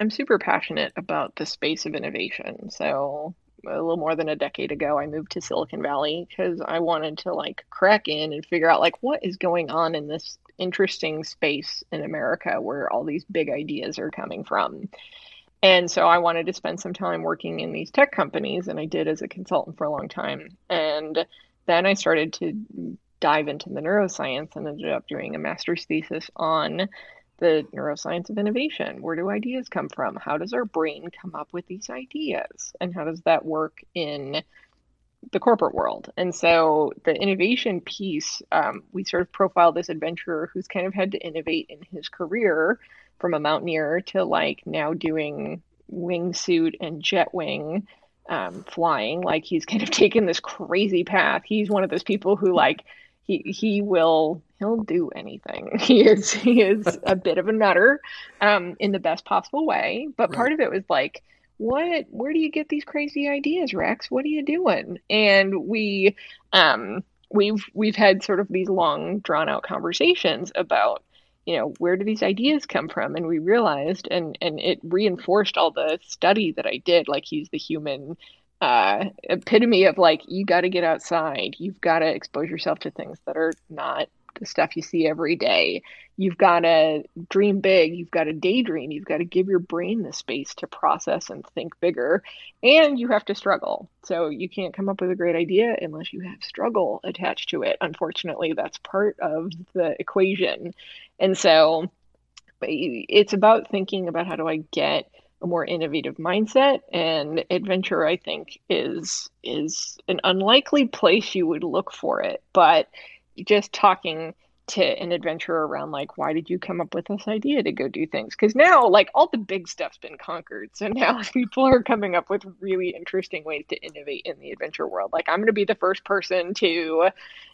I'm super passionate about the space of innovation. So a little more than a decade ago, I moved to Silicon Valley because I wanted to like crack in and figure out like what is going on in this interesting space in America where all these big ideas are coming from. And so I wanted to spend some time working in these tech companies, and I did as a consultant for a long time. And then I started to dive into the neuroscience and ended up doing a master's thesis on the neuroscience of innovation. Where do ideas come from? How does our brain come up with these ideas? And how does that work in the corporate world? And so the innovation piece, um, we sort of profile this adventurer who's kind of had to innovate in his career from a mountaineer to like now doing wingsuit and jet wing um, flying. Like he's kind of taken this crazy path. He's one of those people who like he he will he'll do anything. He is he is a bit of a nutter, um, in the best possible way. But right. part of it was like, what? Where do you get these crazy ideas, Rex? What are you doing? And we, um, we've we've had sort of these long drawn out conversations about you know where do these ideas come from and we realized and and it reinforced all the study that i did like he's the human uh, epitome of like you got to get outside you've got to expose yourself to things that are not the stuff you see every day. You've got to dream big. You've got to daydream. You've got to give your brain the space to process and think bigger. And you have to struggle. So you can't come up with a great idea unless you have struggle attached to it. Unfortunately that's part of the equation. And so it's about thinking about how do i get a more innovative mindset. And adventure i think is is an unlikely place you would look for it. But just talking to an adventurer around like why did you come up with this idea to go do things? Because now like all the big stuff's been conquered. So now people are coming up with really interesting ways to innovate in the adventure world. Like i'm going to be the first person to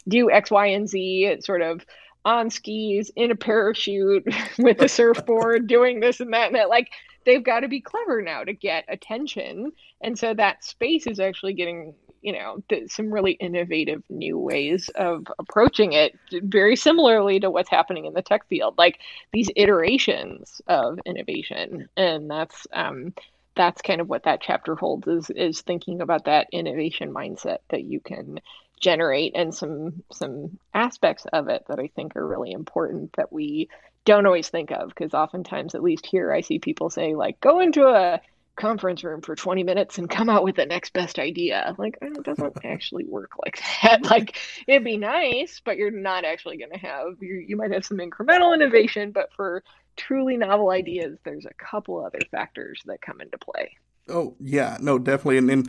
do x y and z sort of on skis in a parachute with a surfboard doing this and that and that. Like they've got to be clever now to get attention. And so that space is actually getting, you know, some really innovative new ways of approaching it, very similarly to what's happening in the tech field, like these iterations of innovation. And that's, um, that's kind of what that chapter holds is is thinking about that innovation mindset that you can generate and some some aspects of it that I think are really important that we don't always think of because oftentimes at least here i see people say like go into a conference room for 20 minutes and come out with the next best idea. Like it doesn't actually work like that. Like it'd be nice but you're not actually going to have you, you might have some incremental innovation but for truly novel ideas there's a couple other factors that come into play. Oh yeah. No definitely. And then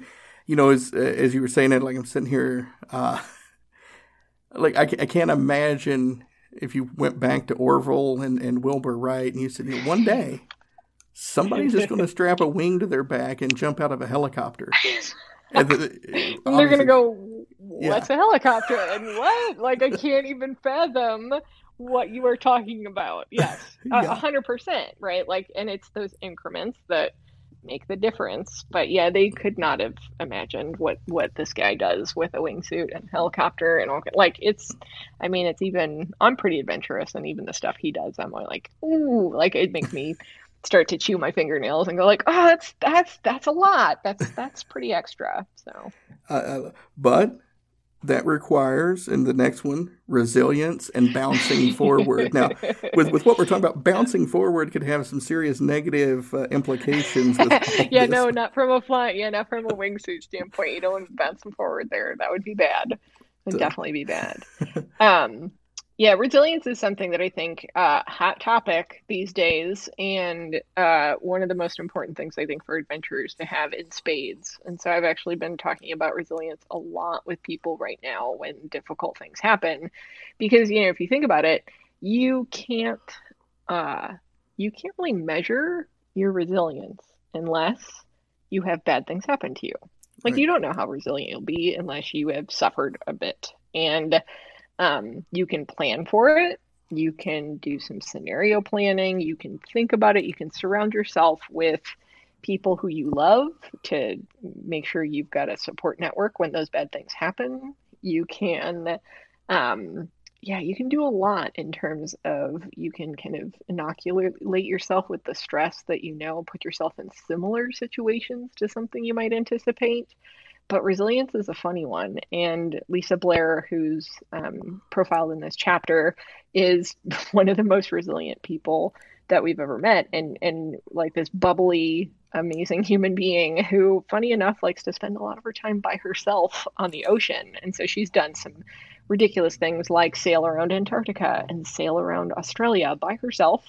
you know as as you were saying it like i'm sitting here uh like I, I can't imagine if you went back to Orville and, and Wilbur Wright and you said, you know, one day somebody's just going to strap a wing to their back and jump out of a helicopter. and the, they're going to go, what's yeah. a helicopter? And what? Like, I can't even fathom what you are talking about. Yes, a hundred percent, right? Like, and it's those increments that make the difference. But yeah, they could not have imagined what what this guy does with a wingsuit and helicopter and all. Like it's, I mean, it's even. I'm pretty adventurous, and even the stuff he does, I'm like, ooh, like it makes me start to chew my fingernails and go like, oh, that's that's that's a lot. That's that's pretty extra. So, uh, uh but that requires in the next one resilience and bouncing forward now with, with what we're talking about bouncing forward could have some serious negative uh, implications yeah this. no not from a flight yeah not from a wingsuit standpoint you don't want to bounce them forward there that would be bad would so. definitely be bad um yeah, resilience is something that I think uh, hot topic these days, and uh, one of the most important things I think for adventurers to have in spades. And so I've actually been talking about resilience a lot with people right now when difficult things happen, because you know if you think about it, you can't uh, you can't really measure your resilience unless you have bad things happen to you. Like right. you don't know how resilient you'll be unless you have suffered a bit, and um, you can plan for it. You can do some scenario planning. You can think about it. You can surround yourself with people who you love to make sure you've got a support network when those bad things happen. You can um, yeah, you can do a lot in terms of you can kind of inoculate yourself with the stress that you know, put yourself in similar situations to something you might anticipate. But resilience is a funny one. And Lisa Blair, who's um, profiled in this chapter, is one of the most resilient people that we've ever met. And, and like this bubbly, amazing human being who, funny enough, likes to spend a lot of her time by herself on the ocean. And so she's done some ridiculous things like sail around Antarctica and sail around Australia by herself.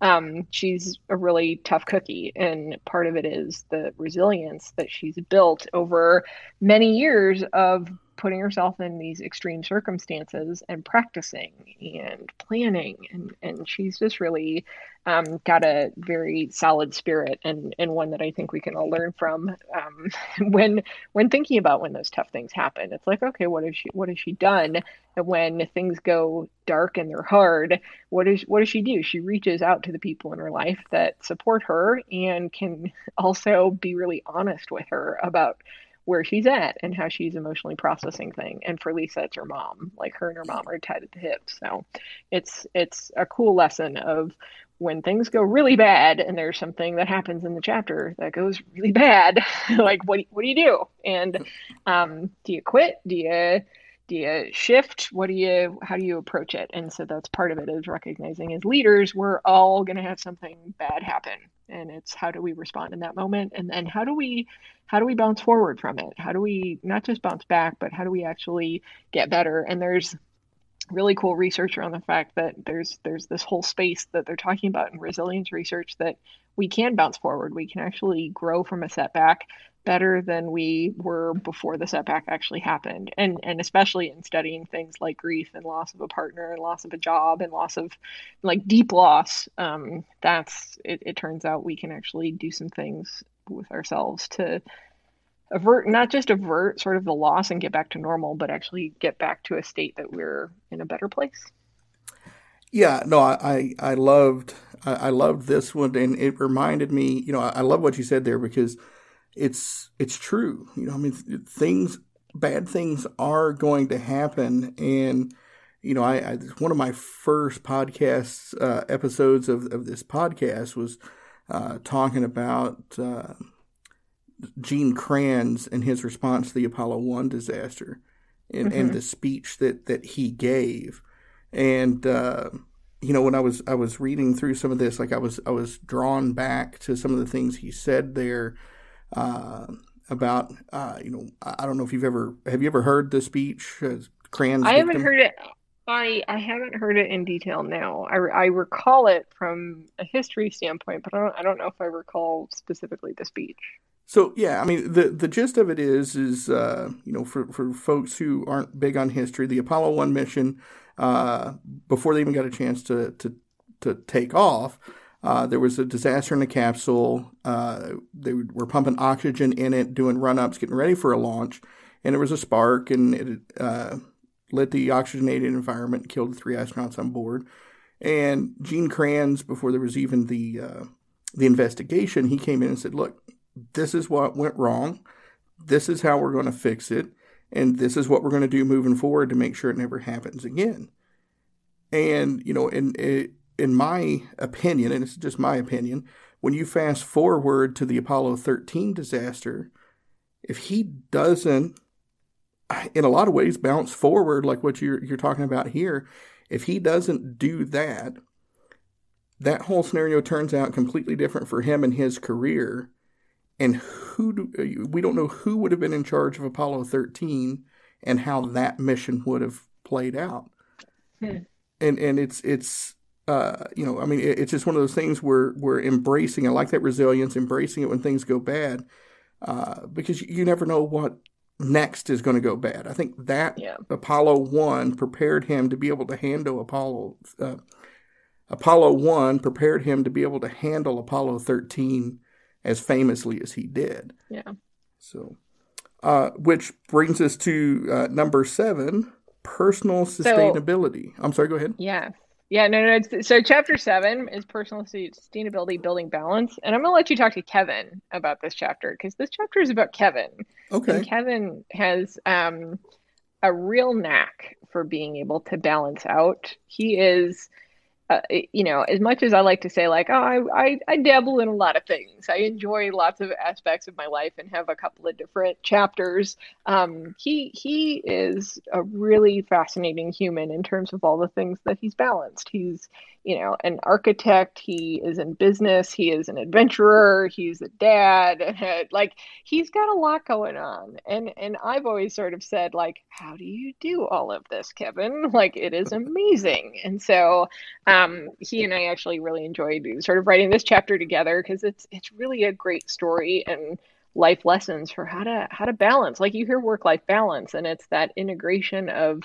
Um, she's a really tough cookie, and part of it is the resilience that she's built over many years of putting herself in these extreme circumstances and practicing and planning and and she's just really um, got a very solid spirit and and one that I think we can all learn from um, when when thinking about when those tough things happen. It's like okay what has she what has she done? And when things go dark and they're hard what is what does she do? She reaches out to the people in her life that support her and can also be really honest with her about where she's at and how she's emotionally processing thing. And for Lisa, it's her mom. Like her and her mom are tied at the hip. So it's it's a cool lesson of when things go really bad and there's something that happens in the chapter that goes really bad, like what what do you do? And um, do you quit? Do you do you shift? What do you how do you approach it? And so that's part of it is recognizing as leaders, we're all gonna have something bad happen and it's how do we respond in that moment and then how do we how do we bounce forward from it? How do we not just bounce back but how do we actually get better? And there's really cool research around the fact that there's there's this whole space that they're talking about in resilience research that we can bounce forward. We can actually grow from a setback better than we were before the setback actually happened. And and especially in studying things like grief and loss of a partner and loss of a job and loss of like deep loss um, that's it, it turns out we can actually do some things with ourselves to avert not just avert sort of the loss and get back to normal but actually get back to a state that we're in a better place. Yeah no i i loved i loved this one. And it reminded me you know i love what you said there because it's it's true. You know, I mean, things bad things are going to happen, and you know, I, I one of my first podcasts uh, episodes of of this podcast was uh, talking about uh, Gene Kranz and his response to the Apollo One disaster, and mm-hmm. and the speech that that he gave, and uh, you know when I was I was reading through some of this, like I was I was drawn back to some of the things he said there about uh, you know I don't know if you've ever have you ever heard the speech uh, Kranz I haven't heard it. I I haven't heard it in detail now. I, I recall it from a history standpoint but I don't I don't know if I recall specifically the speech. So yeah I mean the the gist of it is is uh, you know for for folks who aren't big on history the Apollo 1 mission uh, before they even got a chance to to to take off uh, there was a disaster in the capsule. Uh, they were pumping oxygen in it, doing run ups, getting ready for a launch, and there was a spark, and it uh, lit the oxygenated environment, and killed the three astronauts on board. And Gene Kranz, before there was even the uh, the investigation, he came in and said, "Look, this is what went wrong. This is how we're going to fix it, and this is what we're going to do moving forward to make sure it never happens again." And you know, and it, in my opinion, and it's just my opinion, when you fast forward to the Apollo 13 disaster, if he doesn't, in a lot of ways, bounce forward like what you're you're talking about here, if he doesn't do that, that whole scenario turns out completely different for him and his career. And who do, we don't know who would have been in charge of Apollo 13 and how that mission would have played out. Hmm. And and it's it's uh, you know, I mean, it, it's just one of those things where we're embracing. I like that resilience, embracing it when things go bad, uh, because you, you, never know what next is going to go bad. I think that yeah. Apollo one prepared him to be able to handle Apollo. Uh, Apollo one prepared him to be able to handle Apollo thirteen as famously as he did. Yeah. So, uh, which brings us to uh, number seven: personal sustainability. So, I'm sorry. Go ahead. Yeah. Yeah, no, no. It's, so chapter seven is personal sustainability, building balance, and I'm gonna let you talk to Kevin about this chapter because this chapter is about Kevin. Okay. And Kevin has um, a real knack for being able to balance out. He is uh, you know, as much as I like to say, like, oh, I, I, I, dabble in a lot of things. I enjoy lots of aspects of my life and have a couple of different chapters. Um, he he is a really fascinating human in terms of all the things that he's balanced. He's you know an architect. He is in business. He is an adventurer. He's a dad. like he's got a lot going on. And and I've always sort of said like, how do you do all of this, Kevin? Like it is amazing. And so. Um, um, he and I actually really enjoyed sort of writing this chapter together because it's it's really a great story and life lessons for how to how to balance. Like you hear work life balance, and it's that integration of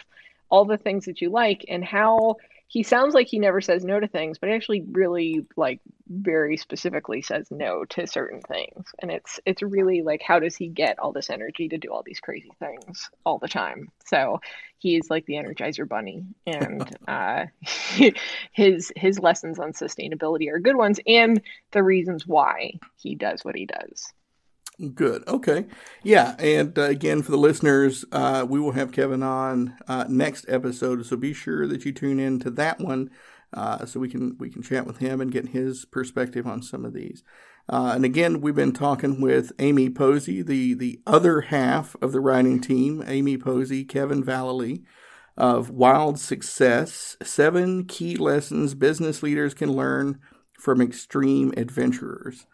all the things that you like and how he sounds like he never says no to things, but he actually really like very specifically says no to certain things. And it's it's really like how does he get all this energy to do all these crazy things all the time? So he's like the Energizer Bunny, and uh, his his lessons on sustainability are good ones, and the reasons why he does what he does. Good. Okay. Yeah. And uh, again, for the listeners, uh, we will have Kevin on uh, next episode, so be sure that you tune in to that one, uh, so we can we can chat with him and get his perspective on some of these. Uh, and again, we've been talking with Amy Posey, the the other half of the writing team. Amy Posey, Kevin Vallely of Wild Success: Seven Key Lessons Business Leaders Can Learn from Extreme Adventurers.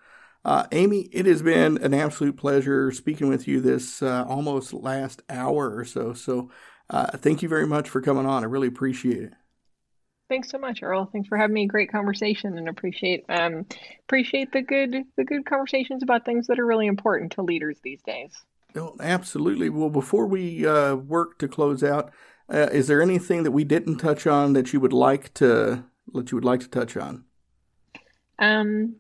Uh, Amy, it has been an absolute pleasure speaking with you this uh, almost last hour or so. So, uh, thank you very much for coming on. I really appreciate it. Thanks so much, Earl. Thanks for having me. Great conversation, and appreciate um, appreciate the good the good conversations about things that are really important to leaders these days. Oh, absolutely. Well, before we uh, work to close out, uh, is there anything that we didn't touch on that you would like to that you would like to touch on? Um,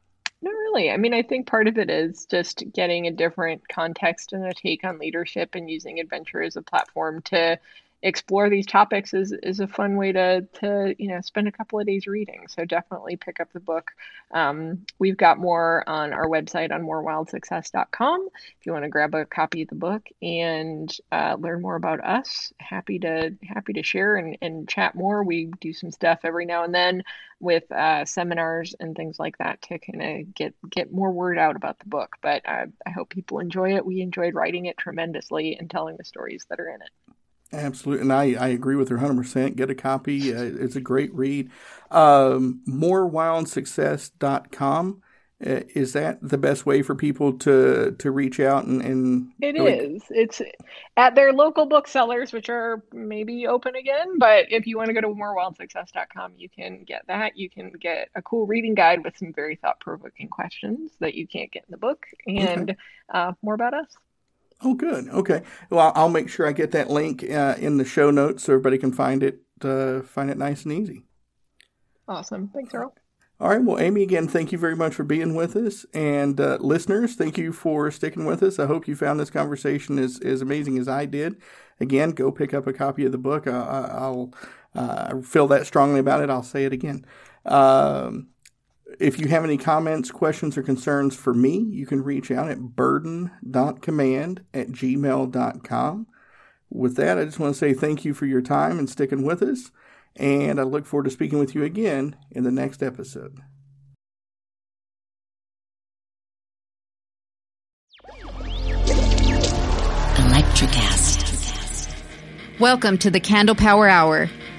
really. I mean, I think part of it is just getting a different context and a take on leadership and using adventure as a platform to explore these topics is is a fun way to to you know spend a couple of days reading. So definitely pick up the book. Um, we've got more on our website on morewildsuccess.com if you want to grab a copy of the book and uh, learn more about us. Happy to happy to share and, and chat more. We do some stuff every now and then with uh, seminars and things like that to kind of get get more word out about the book. But uh, I hope people enjoy it. We enjoyed writing it tremendously and telling the stories that are in it. Absolutely, and I, I agree with her 100%. Get a copy. Uh, it's a great read. Um, morewildsuccess.com. Uh, is that the best way for people to to reach out and, and it really... is it's at their local booksellers which are maybe open again but if you want to go to morewildsuccess.com you can get that you can get a cool reading guide with some very thought-provoking questions that you can't get in the book and okay. uh, more about us Oh, good. Okay. Well, I'll make sure I get that link uh, in the show notes so everybody can find it. Uh, find it nice and easy. Awesome. Thanks, Earl. All right. Well, Amy, again, thank you very much for being with us, and uh, listeners, thank you for sticking with us. I hope you found this conversation as as amazing as I did. Again, go pick up a copy of the book. I, will uh, feel that strongly about it. I'll say it again. Um, if you have any comments, questions, or concerns for me, you can reach out at burden.command at gmail.com. With that, I just want to say thank you for your time and sticking with us, and I look forward to speaking with you again in the next episode. Electricast. Welcome to the Candle Power Hour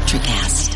Electricast.